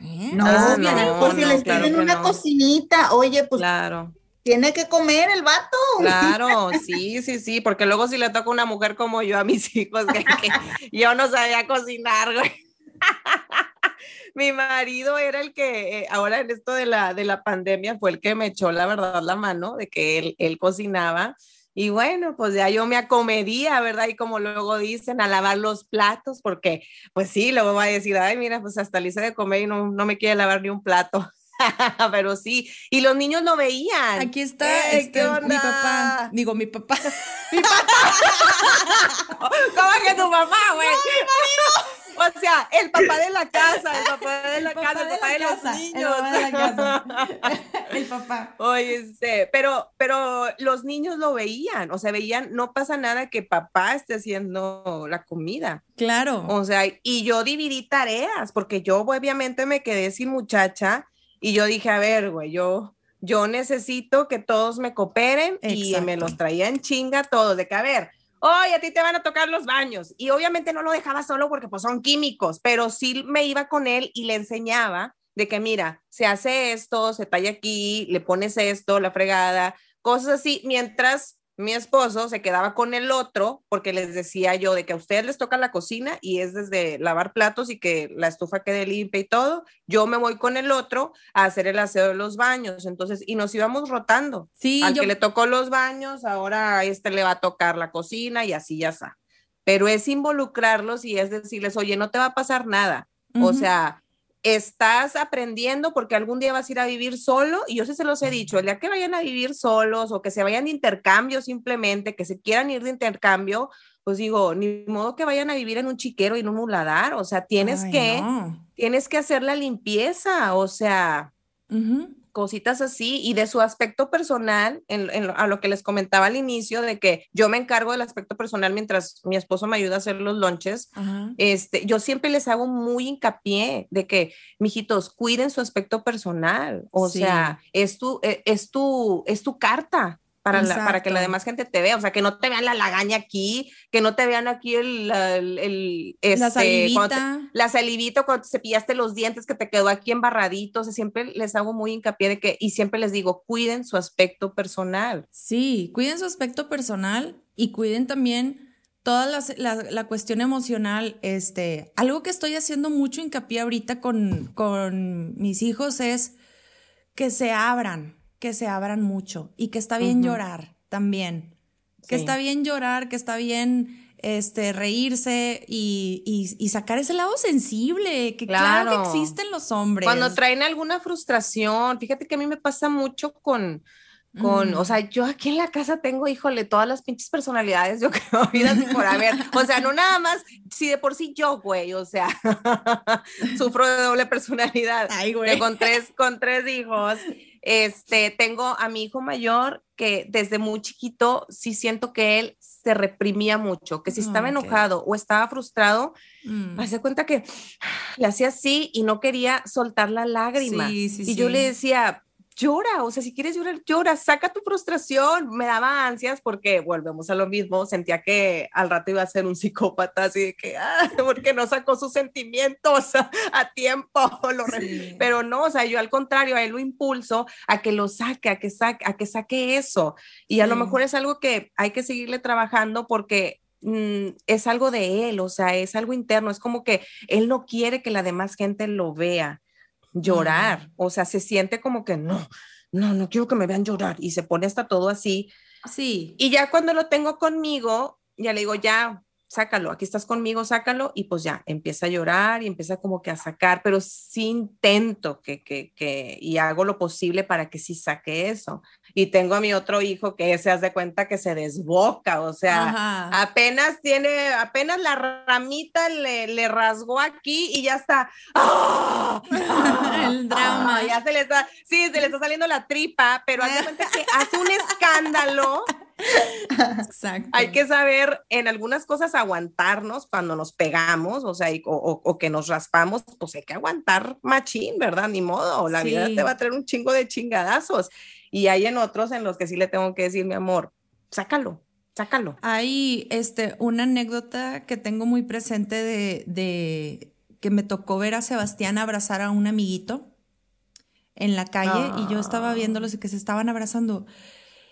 ¿eh? No, Ah, bien, no, pues si no, les claro piden una no. cocinita, oye, pues Claro, tiene que comer el vato. *laughs* claro, sí, sí, sí, porque luego si le toca una mujer como yo a mis *laughs* hijos, que, que yo no sabía cocinar, güey. *laughs* Mi marido era el que, eh, ahora en esto de la, de la pandemia, fue el que me echó la verdad la mano de que él, él cocinaba. Y bueno, pues ya yo me acomedía, ¿verdad? Y como luego dicen, a lavar los platos, porque pues sí, luego va a decir, ay, mira, pues hasta le hice de comer y no, no me quiere lavar ni un plato. *laughs* Pero sí, y los niños lo veían. Aquí está ¡Ey, este, mi papá. Digo, mi papá. *laughs* *laughs* ¿Cómo que tu papá, güey? O sea, el papá de la casa, el papá de la casa, el papá de, los casa, niños. El papá de la casa. *laughs* El papá. Oye, este, pero, pero los niños lo veían, o sea, veían, no pasa nada que papá esté haciendo la comida. Claro. O sea, y yo dividí tareas, porque yo obviamente me quedé sin muchacha y yo dije, a ver, güey, yo, yo necesito que todos me cooperen y me Exacto. los traía en chinga todos, de que, a ver, hoy a ti te van a tocar los baños. Y obviamente no lo dejaba solo porque pues son químicos, pero sí me iba con él y le enseñaba de que, mira, se hace esto, se talla aquí, le pones esto, la fregada, cosas así, mientras mi esposo se quedaba con el otro porque les decía yo de que a ustedes les toca la cocina y es desde lavar platos y que la estufa quede limpia y todo, yo me voy con el otro a hacer el aseo de los baños, entonces, y nos íbamos rotando. Sí, Al yo- que le tocó los baños, ahora a este le va a tocar la cocina y así ya está. Pero es involucrarlos y es decirles, oye, no te va a pasar nada. O sea, estás aprendiendo porque algún día vas a ir a vivir solo y yo sí se los he dicho, el día que vayan a vivir solos o que se vayan de intercambio simplemente, que se quieran ir de intercambio, pues digo, ni modo que vayan a vivir en un chiquero y en un muladar, o sea, tienes Ay, que, no. tienes que hacer la limpieza, o sea. Cositas así y de su aspecto personal, en, en a lo que les comentaba al inicio, de que yo me encargo del aspecto personal mientras mi esposo me ayuda a hacer los lunches, Ajá. este, yo siempre les hago muy hincapié de que, mijitos, cuiden su aspecto personal, o Sí. sea, es tu, e- es tu, es tu carta para, la- para que la demás gente te vea, o sea, que no te vean la lagaña aquí, que no te vean aquí el, el, el- La este, cuando te- salivita. la salivita cuando te cepillaste los dientes que te quedó aquí embarradito, o sea, siempre les hago muy hincapié de que, y siempre les digo, cuiden su aspecto personal. Sí, cuiden su aspecto personal y cuiden también toda la, la cuestión emocional. Este, algo que estoy haciendo mucho hincapié ahorita con, con mis hijos es que se abran, que se abran mucho y que está bien llorar también. Que Sí. está bien llorar, que está bien este, reírse y, y- y sacar ese lado sensible, que claro, Claro. que existen los hombres. Cuando traen alguna frustración, fíjate que a mí me pasa mucho con, con, o Mm. sea, yo aquí en la casa tengo, híjole, todas las pinches personalidades, *laughs* yo creo, vidas por haber. O sea, no nada más, si de por sí yo, güey, o sea, *laughs* sufro de doble personalidad. Ay, güey. Con tres, con tres hijos. Este, tengo a mi hijo mayor que desde muy chiquito sí siento que él se reprimía mucho, que si estaba enojado o estaba frustrado, Mm. Haz de cuenta que le hacía así y no quería soltar la lágrima. Sí, sí, y yo le decía, llora, o sea, si quieres llorar, llora, saca tu frustración. Me daba ansias porque volvemos a lo mismo, sentía que al rato iba a ser un psicópata, así de que, ah, *laughs* porque no sacó sus sentimientos a, *laughs* a tiempo. *laughs* lo re- Sí. Pero no, o sea, yo al contrario, a él lo impulso a que lo saque, a que saque, a que saque eso. Y a lo mejor es algo que hay que seguirle trabajando porque mm, es algo de él, o sea, es algo interno, es como que él no quiere que la demás gente lo vea llorar, o sea, se siente como que no, no, no quiero que me vean llorar y se pone hasta todo así. Sí. Y ya cuando lo tengo conmigo, ya le digo, ya, sácalo, aquí estás conmigo, sácalo, y pues ya, empieza a llorar y empieza como que a sacar, pero sí intento que, que, que, y hago lo posible para que sí saque eso. Y tengo a mi otro hijo que se hace cuenta que se desboca, o sea, Ajá. apenas tiene, apenas la ramita le, le rasgó aquí y ya está. ¡ah! *laughs* El drama. Ya se le está, sí, se le está saliendo la tripa, pero haz de cuenta que hace un *laughs* escándalo. Exacto. Hay que saber en algunas cosas aguantarnos cuando nos pegamos, o sea, y- o, o- o que nos raspamos, pues hay que aguantar machín, ¿verdad? Ni modo, la vida te va a traer un chingo de chingadazos. Y hay en otros en los que sí le tengo que decir, mi amor, sácalo, sácalo. Hay este, una anécdota que tengo muy presente de, de que me tocó ver a Sebastián abrazar a un amiguito en la calle y yo estaba viéndolos y que se estaban abrazando.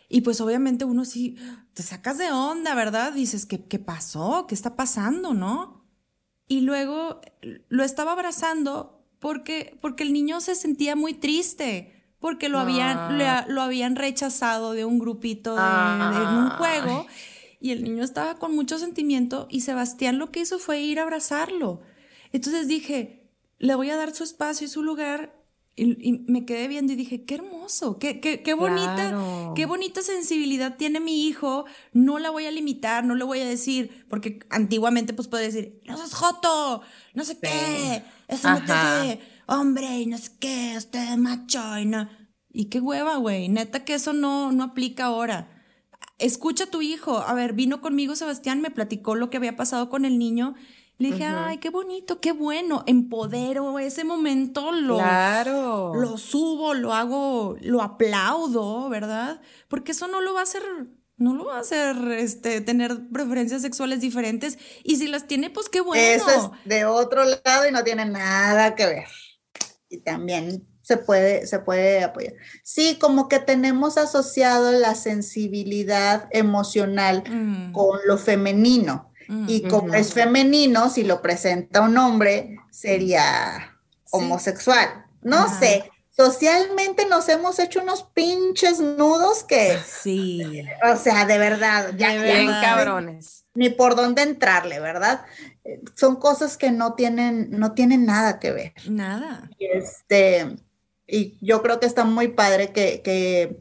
Y pues obviamente uno sí, te sacas de onda, ¿verdad? Dices, ¿qué, qué pasó? ¿Qué está pasando, no? Y luego lo estaba abrazando porque, porque el niño se sentía muy triste, porque lo habían, Ah. le- lo habían rechazado de un grupito de, de un juego y el niño estaba con mucho sentimiento y Sebastián lo que hizo fue ir a abrazarlo. Entonces dije, le voy a dar su espacio y su lugar y, y me quedé viendo y dije, qué hermoso, qué, qué, qué bonita, Claro. qué bonita sensibilidad tiene mi hijo, no la voy a limitar, no le voy a decir, porque antiguamente pues puede decir, no seas joto, no sé qué, eso no te Ajá. hace hombre y no sé qué, usted es macho y no. Y qué hueva, güey, neta que eso no, no aplica ahora. Escucha a tu hijo, a ver, vino conmigo Sebastián, me platicó lo que había pasado con el niño. Le dije, ay, qué bonito, qué bueno, empodero ese momento, lo, Claro. lo subo, lo hago, lo aplaudo, ¿verdad? Porque eso no lo va a hacer, no lo va a hacer, este, tener preferencias sexuales diferentes. Y si las tiene, pues qué bueno. Eso es de otro lado y no tiene nada que ver. Y también se puede, se puede apoyar. Sí, como que tenemos asociado la sensibilidad emocional Mm, con lo femenino. Mm. Y como es femenino, si lo presenta un hombre, sería Sí. homosexual. No Ajá. sé. Socialmente nos hemos hecho unos pinches nudos que, Sí. o sea, de verdad, ya, De Bien verdad. cabrones. ni por dónde entrarle, ¿verdad? Son cosas que no tienen, no tienen nada que ver. Nada. Y Este, y yo creo que está muy padre que, que,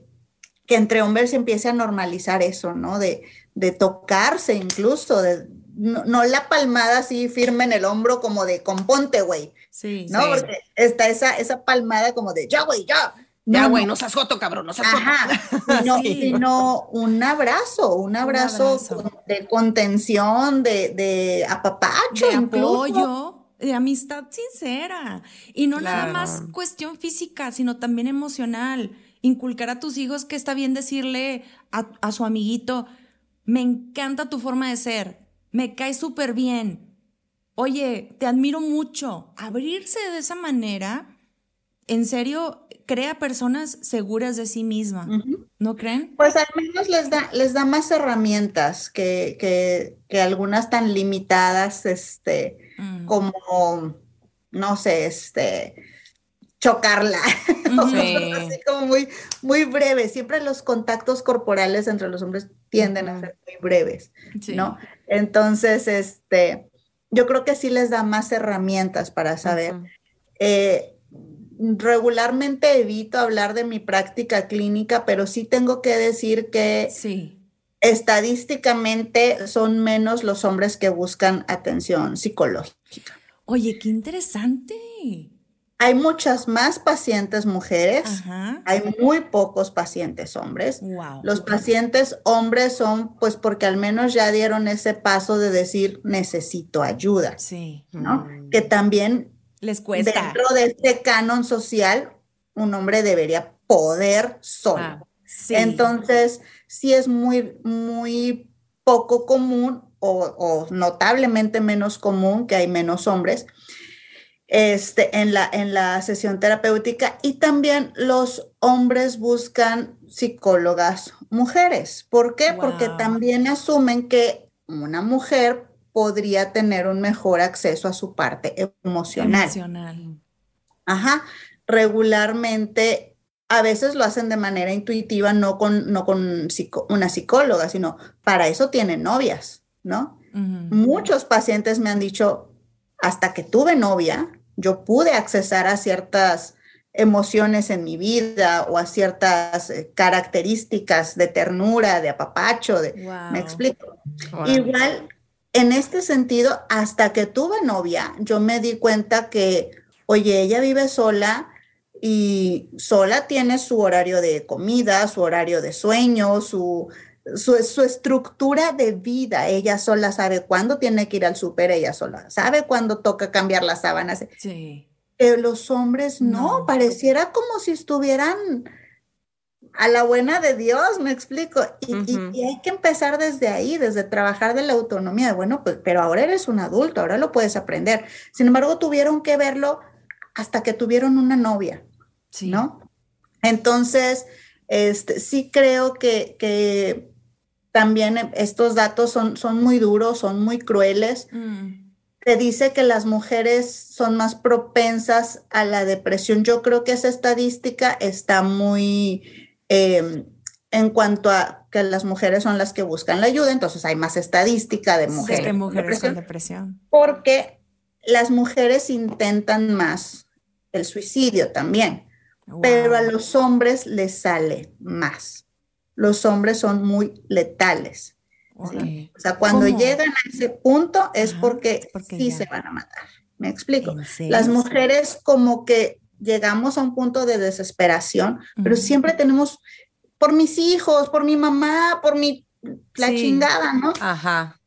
que entre hombres se empiece a normalizar eso, ¿no? De, de tocarse incluso, de, no, no la palmada así firme en el hombro como de componte, güey, Sí. ¿no? Sí. Porque está esa, esa palmada como de ya, güey, ya. Ya, No, güey, no. no seas joto, cabrón, no seas joto. Ajá, *laughs* sino, Sí. sino un abrazo, un abrazo, abrazo. con- de contención, de, de apapacho, de incluso. apoyo, de amistad sincera. Y no nada más cuestión física, sino también emocional. inculcar a tus hijos que está bien decirle a, a su amiguito, me encanta tu forma de ser, me cae súper bien, oye, te admiro mucho. Abrirse de esa manera, en serio, crea personas seguras de sí misma, ¿no creen? Pues al menos les da, les da más herramientas que, que, que algunas tan limitadas, este, Mm. como, no sé, este, chocarla, *laughs* *laughs* así como muy, muy breves. Siempre los contactos corporales entre los hombres tienden a ser muy breves, Sí. ¿no? Entonces, este, yo creo que sí les da más herramientas para saber. Eh, regularmente evito hablar de mi práctica clínica, pero sí tengo que decir que Sí. estadísticamente son menos los hombres que buscan atención psicológica. Oye, qué interesante. Hay muchas más pacientes mujeres, Ajá. hay muy pocos pacientes hombres. Wow. Los pacientes hombres son pues porque al menos ya dieron ese paso de decir necesito ayuda, Sí. ¿no? Que también Les cuesta. dentro de este canon social un hombre debería poder solo. Ah, Sí. Entonces, sí es muy, muy poco común o, o notablemente menos común que hay menos hombres este, en, la, en la sesión terapéutica y también los hombres buscan psicólogas mujeres. ¿Por qué? Porque también asumen que una mujer podría tener un mejor acceso a su parte emocional. Emocional. Ajá, regularmente a veces lo hacen de manera intuitiva, no con, no con psico- una psicóloga, sino para eso tienen novias, ¿no? Muchos pacientes me han dicho, hasta que tuve novia, yo pude accesar a ciertas emociones en mi vida o a ciertas eh, características de ternura, de apapacho, de, Wow. ¿me explico? Wow. Igual, en este sentido, hasta que tuve novia, yo me di cuenta que, oye, ella vive sola y sola tiene su horario de comida, su horario de sueño, su, su, su estructura de vida. Ella sola sabe cuándo tiene que ir al súper, ella sola sabe cuándo toca cambiar las sábanas. Sí. Eh, los hombres no, No. pareciera como si estuvieran a la buena de Dios, me explico. Y, y- Ujú. y hay que empezar desde ahí, desde trabajar de la autonomía. Bueno, pues, pero ahora eres un adulto, ahora lo puedes aprender. Sin embargo, tuvieron que verlo hasta que tuvieron una novia, Sí. ¿no? Entonces, este, sí creo que, que también estos datos son, son muy duros, son muy crueles Mm. te dice que las mujeres son más propensas a la depresión. Yo creo que esa estadística está muy eh, en cuanto a que las mujeres son las que buscan la ayuda, entonces hay más estadística de Sí, mujeres. que con mujeres con depresión, depresión. porque las mujeres intentan más el suicidio también, pero a los hombres les sale más. Los hombres son muy letales. O sea, cuando ¿Cómo? llegan a ese punto es Ajá, porque, sí ya. se van a matar. ¿Me explico? Las mujeres como que llegamos a un punto de desesperación, pero siempre tenemos por mis hijos, por mi mamá, por mi la Sí. chingada, ¿no? Ajá.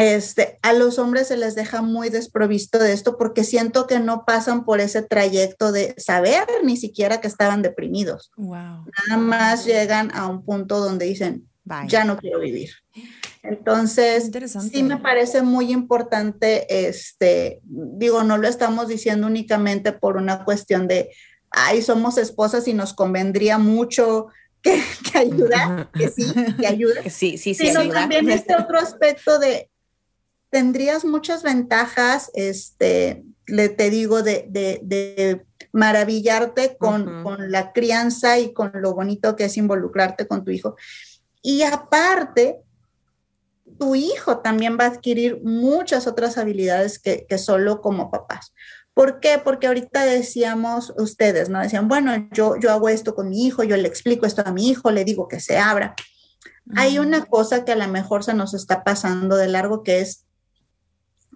Este, a los hombres se les deja muy desprovisto de esto porque siento que no pasan por ese trayecto de saber ni siquiera que estaban deprimidos. Wow. Nada más llegan a un punto donde dicen, Bye. ya no quiero vivir. Entonces, sí me parece muy importante, este, digo, no lo estamos diciendo únicamente por una cuestión de, ay, somos esposas y nos convendría mucho que, que ayuda, que sí, que ayuda, *laughs* Sí, sí, sí. sino ayuda. también este otro aspecto de, tendrías muchas ventajas, este, le te digo, de, de, de maravillarte con, Ujú. con la crianza y con lo bonito que es involucrarte con tu hijo. Y aparte, tu hijo también va a adquirir muchas otras habilidades que, que solo como papás. ¿Por qué? Porque ahorita decíamos ustedes, ¿no? Decían, bueno, yo, yo hago esto con mi hijo, yo le explico esto a mi hijo, le digo que se abra. Hay una cosa que a lo mejor se nos está pasando de largo, que es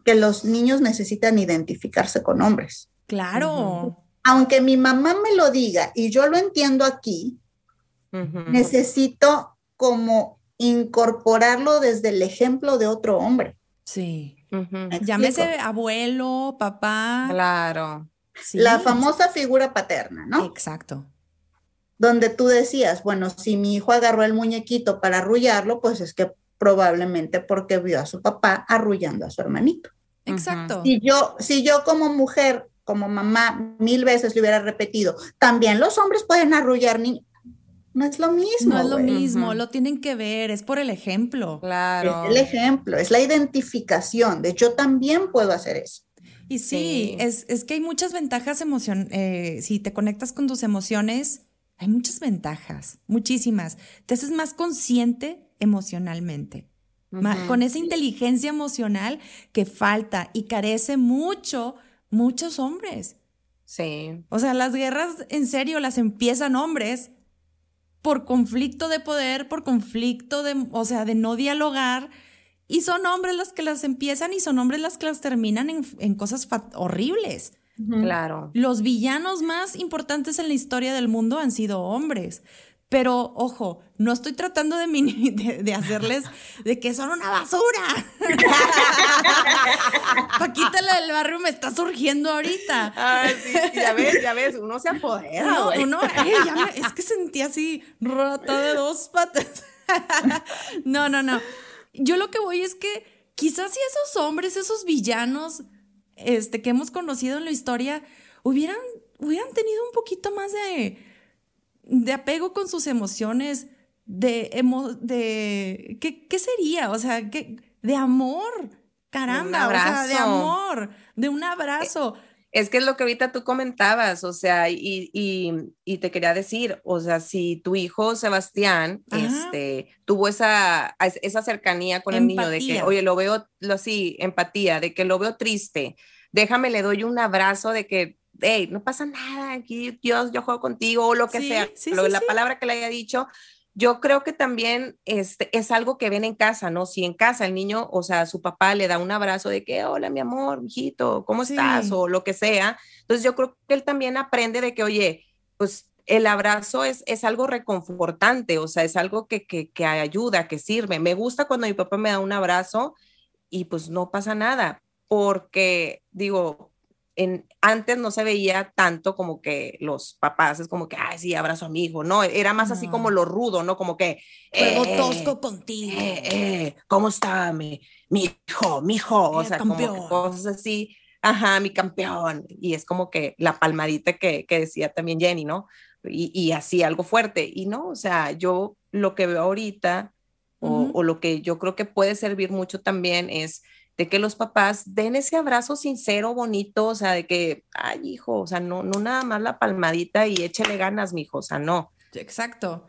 que los niños necesitan identificarse con hombres. Claro. Aunque mi mamá me lo diga y yo lo entiendo aquí, necesito como incorporarlo desde el ejemplo de otro hombre. Sí. Ujú. ¿Me Llámese abuelo, papá. Claro. Sí. La famosa figura paterna, ¿no? Exacto. donde tú decías, bueno, si mi hijo agarró el muñequito para arrullarlo, pues es que probablemente porque vio a su papá arrullando a su hermanito. Exacto. Si yo, si yo como mujer, como mamá, mil veces le hubiera repetido, también los hombres pueden arrullar niños. No es lo mismo. No es lo mismo, lo tienen que ver, es por el ejemplo. Claro. Es el ejemplo, es la identificación de yo también puedo hacer eso. Y sí, Sí. Es, es que hay muchas ventajas emocionales. si te conectas con tus emociones, hay muchas ventajas, muchísimas. Te haces más consciente emocionalmente. Con esa inteligencia emocional que falta y carece mucho, muchos hombres. Sí. O sea, las guerras en serio las empiezan hombres por conflicto de poder, por conflicto de, o sea, de no dialogar. Y son hombres los que las empiezan y son hombres los que las terminan en, en cosas horribles. Claro. Los villanos más importantes en la historia del mundo han sido hombres. Pero, ojo, no estoy tratando de, mini- *laughs* de, de hacerles de que son una basura. *laughs* Paquita, la del barrio, me está surgiendo ahorita. Ay, sí, ya ves, ya ves, uno se apodera, güey. uno, eh, ya me- es que sentí así rata de dos patas. *laughs* no, no, no. Yo lo que voy es que quizás si esos hombres, esos villanos este, que hemos conocido en la historia, hubieran, hubieran tenido un poquito más de, de apego con sus emociones, de, emo- de ¿qué, qué sería? O sea, ¿qué- de amor. Caramba, o sea, de amor, de un abrazo. Es que es lo que ahorita tú comentabas, o sea, y, y, y te quería decir, o sea, si tu hijo Sebastián Ajá. este, tuvo esa, esa cercanía con el niño de que, oye, lo veo, lo sí, empatía, de que lo veo triste, déjame, le doy un abrazo de que, hey, no pasa nada, aquí yo, yo juego contigo, o lo que Sí, sea, sí, lo- sí, la palabra que le haya dicho, yo creo que también este, es algo que ven en casa, ¿no? Si en casa el niño, o sea, su papá le da un abrazo de que, hola, mi amor, hijito, ¿cómo Sí. estás? O lo que sea. Entonces yo creo que él también aprende de que, oye, pues el abrazo es, es algo reconfortante, o sea, es algo que, que, que ayuda, que sirve. Me gusta cuando mi papá me da un abrazo y pues no pasa nada, porque digo, en, antes no se veía tanto como que los papás es como que, ay, sí, abrazo a mi hijo, no, era más así como lo rudo, ¿no? Como que, Juego eh, tosco contigo. eh, eh, ¿cómo está mi, mi hijo, mi hijo? O Eh, sea, como que cosas así, ajá, mi campeón. Y es como que la palmadita que, que decía también Jenny, ¿no? Y, y así algo fuerte. Y no, o sea, yo lo que veo ahorita, o lo que yo creo que puede servir mucho también es de que los papás den ese abrazo sincero, bonito, o sea, de que, ay, hijo, o sea, no, no nada más la palmadita y échele ganas, mijo, o sea, no. Exacto.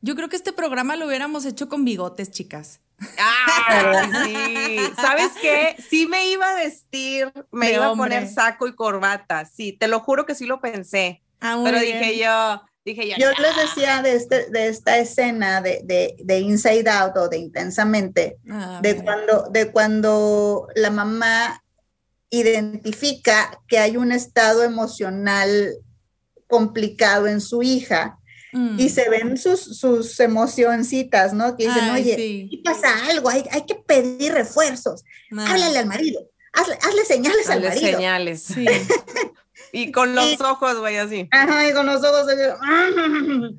Yo creo que este programa lo hubiéramos hecho con bigotes, chicas. Ay, *laughs* sí. ¿Sabes qué? Sí me iba a vestir, me De iba a poner saco y corbata. Sí, te lo juro que sí lo pensé. Ah, pero bien. dije yo, dije yo. Yo "Ya". les decía de, este, de esta escena de, de, de Inside Out o de Intensamente, Ah, de mira. cuando, de cuando la mamá identifica que hay un estado emocional complicado en su hija Mm. y se ven sus, sus emocioncitas, ¿no? Que dicen, Ay, oye, sí. pasa algo, hay, hay que pedir refuerzos, Ah, háblale al marido, hazle, hazle señales al Hazle marido. señales. Sí. *laughs* Y con los Y- ojos, güey, así. Ajá, y con los ojos. *laughs*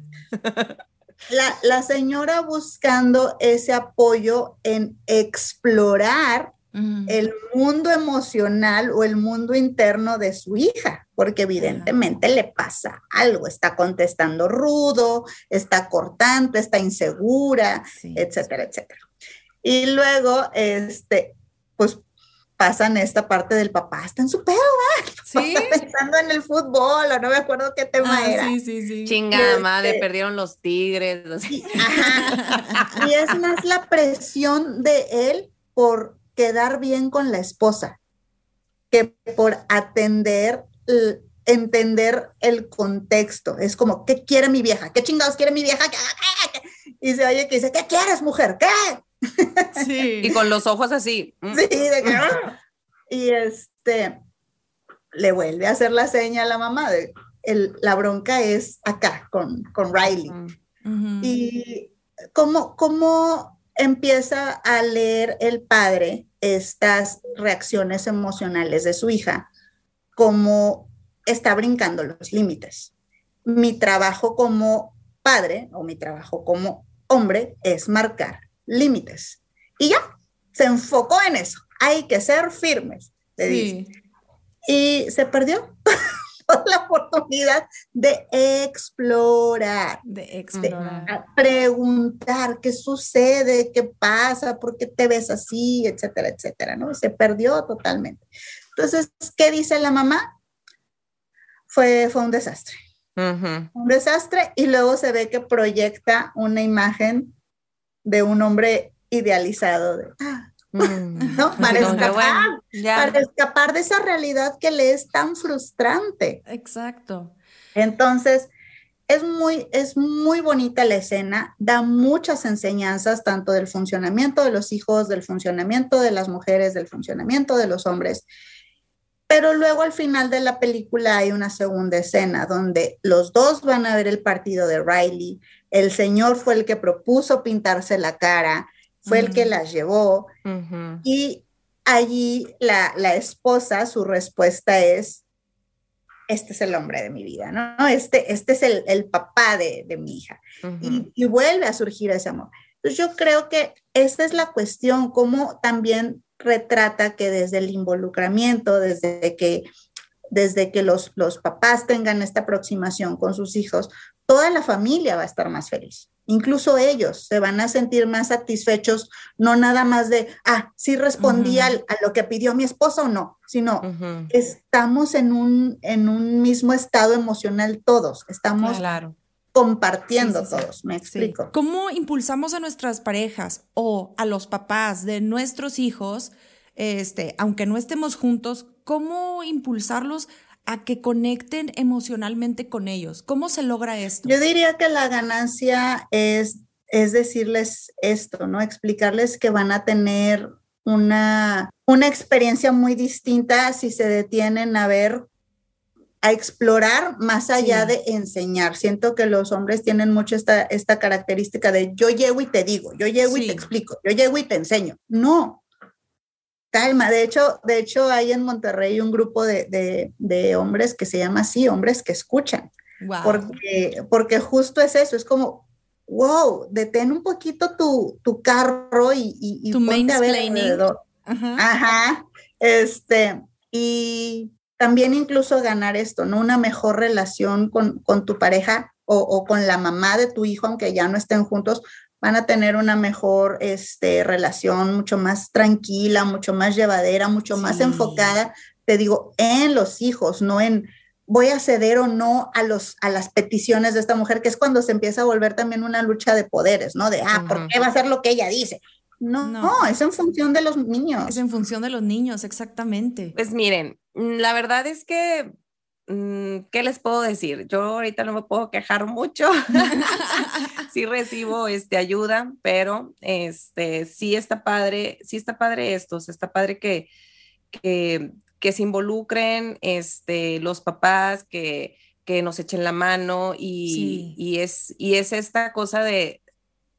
La, la señora buscando ese apoyo en explorar Mm. el mundo emocional o el mundo interno de su hija, porque evidentemente le pasa algo, está contestando rudo, está cortante, está insegura, Sí. etcétera, etcétera. Y luego, este, pues pasan esta parte del papá, está en su pedo, Sí. está pensando en el fútbol, o no me acuerdo qué tema Ah, era. sí, sí, sí. Chingada Este- madre, perdieron los tigres. así. Ajá. Y es más la presión de él por quedar bien con la esposa que por atender, entender el contexto. Es como, ¿qué quiere mi vieja? ¿Qué chingados quiere mi vieja? ¿Qué- qué- qué? Y se oye que dice, ¿qué quieres, mujer? ¿Qué? Sí. Y con los ojos así. mm. Sí, de que, "Ah". Y este, le vuelve a hacer la seña a la mamá de, el- la bronca es acá, con, con Riley. Mm. Y cómo, cómo empieza a leer el padre estas reacciones emocionales de su hija, cómo está brincando los límites. mi trabajo como padre o mi trabajo como hombre es marcar límites. Y ya, se enfocó en eso. Hay que ser firmes, le dice. Y se perdió *laughs* la oportunidad de explorar, de explorar, preguntar qué sucede, qué pasa, por qué te ves así, etcétera, etcétera, ¿no? Se perdió totalmente. Entonces, ¿qué dice la mamá? Fue, fue un desastre. Un desastre y luego se ve que proyecta una imagen de un hombre idealizado. De, ah, mm. *laughs* ¿no? Para, escapar, para escapar de esa realidad que le es tan frustrante. Exacto. Entonces, es muy, es muy bonita la escena, da muchas enseñanzas, tanto del funcionamiento de los hijos, del funcionamiento de las mujeres, del funcionamiento de los hombres. Pero luego al final de la película hay una segunda escena donde los dos van a ver el partido de Riley. El señor fue el que propuso pintarse la cara, fue el que las llevó. Y allí la, esposa, su respuesta es, este es el hombre de mi vida, ¿no? Este, este es el, papá de, mi hija. y, y, vuelve a surgir ese amor. Entonces yo creo que esta es la cuestión, cómo también retrata que desde el involucramiento, desde que, desde que los, los papás tengan esta aproximación con sus hijos, toda la familia va a estar más feliz. Incluso ellos se van a sentir más satisfechos, no nada más de, ah, sí respondí a lo que pidió mi esposo o no, sino estamos en un, en un mismo estado emocional todos, estamos claro. compartiendo todos, me explico. ¿Cómo impulsamos a nuestras parejas o a los papás de nuestros hijos, este, aunque no estemos juntos, cómo impulsarlos a que conecten emocionalmente con ellos? ¿Cómo se logra esto? Yo diría que la ganancia es, es decirles esto, ¿no? Explicarles que van a tener una, una experiencia muy distinta si se detienen a ver a explorar más allá de enseñar. Siento que los hombres tienen mucho esta, esta característica de yo llego y te digo, yo llego y te explico, yo llego y te enseño. No, calma. De hecho, de hecho hay en Monterrey un grupo de, hombres que se llama así, hombres que escuchan. Porque, porque justo es eso, es como, wow, detén un poquito tu, carro y, y, tu ponte a ver Ajá. Ajá. Este, y también incluso ganar esto, ¿no? Una mejor relación con, tu pareja o, con la mamá de tu hijo, aunque ya no estén juntos, van a tener una mejor este, relación, mucho más tranquila, mucho más llevadera, mucho más enfocada, te digo, en los hijos, no en voy a ceder o no a, los, a las peticiones de esta mujer, que es cuando se empieza a volver también una lucha de poderes, ¿no? De, ah, ¿por qué va a hacer lo que ella dice? No, no, es en función de los niños. Es en función de los niños, exactamente. Pues miren, la verdad es que, ¿qué les puedo decir? Yo ahorita no me puedo quejar mucho. *laughs* sí recibo este, ayuda, pero este, sí está padre, sí está padre esto, está padre que, que, que se involucren este, los papás, que, que nos echen la mano y, y, es, y es esta cosa de,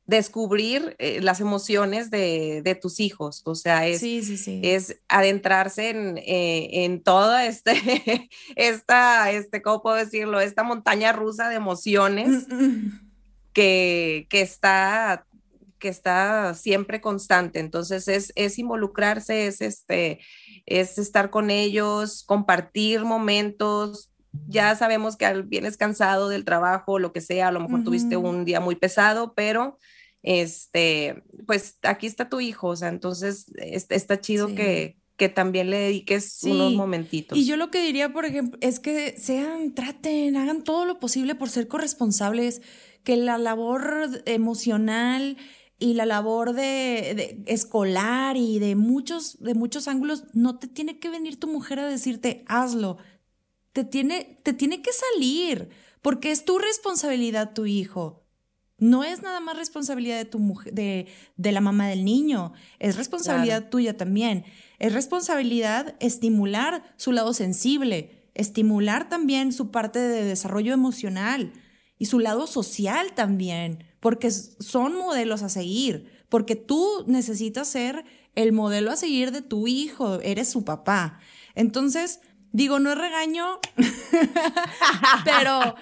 descubrir eh, las emociones de, tus hijos, o sea, es, es adentrarse en, eh, en toda este, *laughs* esta, este, ¿cómo puedo decirlo? Esta montaña rusa de emociones mm, mm. que, que, está que está siempre constante. Entonces es, es involucrarse, es, este, es estar con ellos, compartir momentos, ya sabemos que vienes cansado del trabajo, lo que sea, a lo mejor tuviste un día muy pesado, pero este, pues aquí está tu hijo, o sea, entonces está chido que, que también le dediques unos momentitos. Y yo lo que diría, por ejemplo, es que sean, traten, hagan todo lo posible por ser corresponsables, que la labor emocional y la labor de, escolar y de muchos, de muchos ángulos, no te tiene que venir tu mujer a decirte, hazlo. Te tiene, te tiene que salir, porque es tu responsabilidad tu hijo. No es nada más responsabilidad de tu mujer, de, de la mamá del niño, es responsabilidad tuya también. Es responsabilidad estimular su lado sensible, estimular también su parte de desarrollo emocional y su lado social también, porque son modelos a seguir, porque tú necesitas ser el modelo a seguir de tu hijo, eres su papá. Entonces, digo, no es regaño, *laughs* pero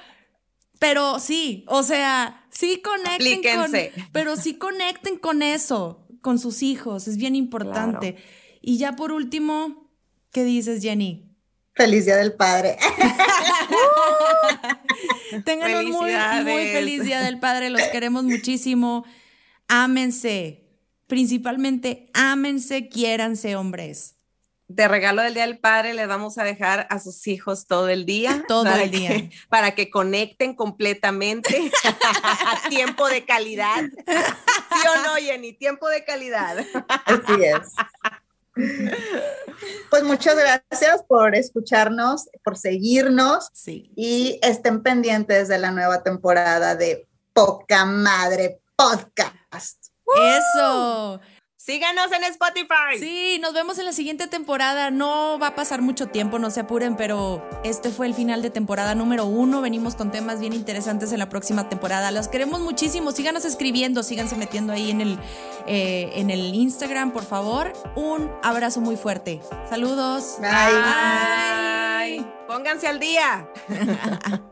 Pero sí, o sea, sí conecten con, pero sí conecten con eso, con sus hijos, es bien importante. Y ya por último, ¿qué dices, Jenny? Feliz Día del Padre. *laughs* *laughs* Tengan un muy, muy feliz Día del Padre, los queremos muchísimo. Ámense, principalmente ámense, quiéranse, hombres. De regalo del Día del Padre les vamos a dejar a sus hijos todo el día. *laughs* Todo el que- día. *laughs* para que conecten completamente a *laughs* tiempo de calidad. ¿Sí o no, Jenny? Tiempo de calidad. Así es. Pues muchas gracias por escucharnos, por seguirnos Sí. y estén pendientes de la nueva temporada de Poca Madre Podcast. Eso. Síganos en Spotify. Sí, nos vemos en la siguiente temporada. No va a pasar mucho tiempo, no se apuren, pero este fue el final de temporada número uno. Venimos con temas bien interesantes en la próxima temporada. Los queremos muchísimo. Síganos escribiendo, síganse metiendo ahí en el, eh, en el Instagram, por favor. Un abrazo muy fuerte. Saludos. Bye. Bye. Pónganse al día. *laughs*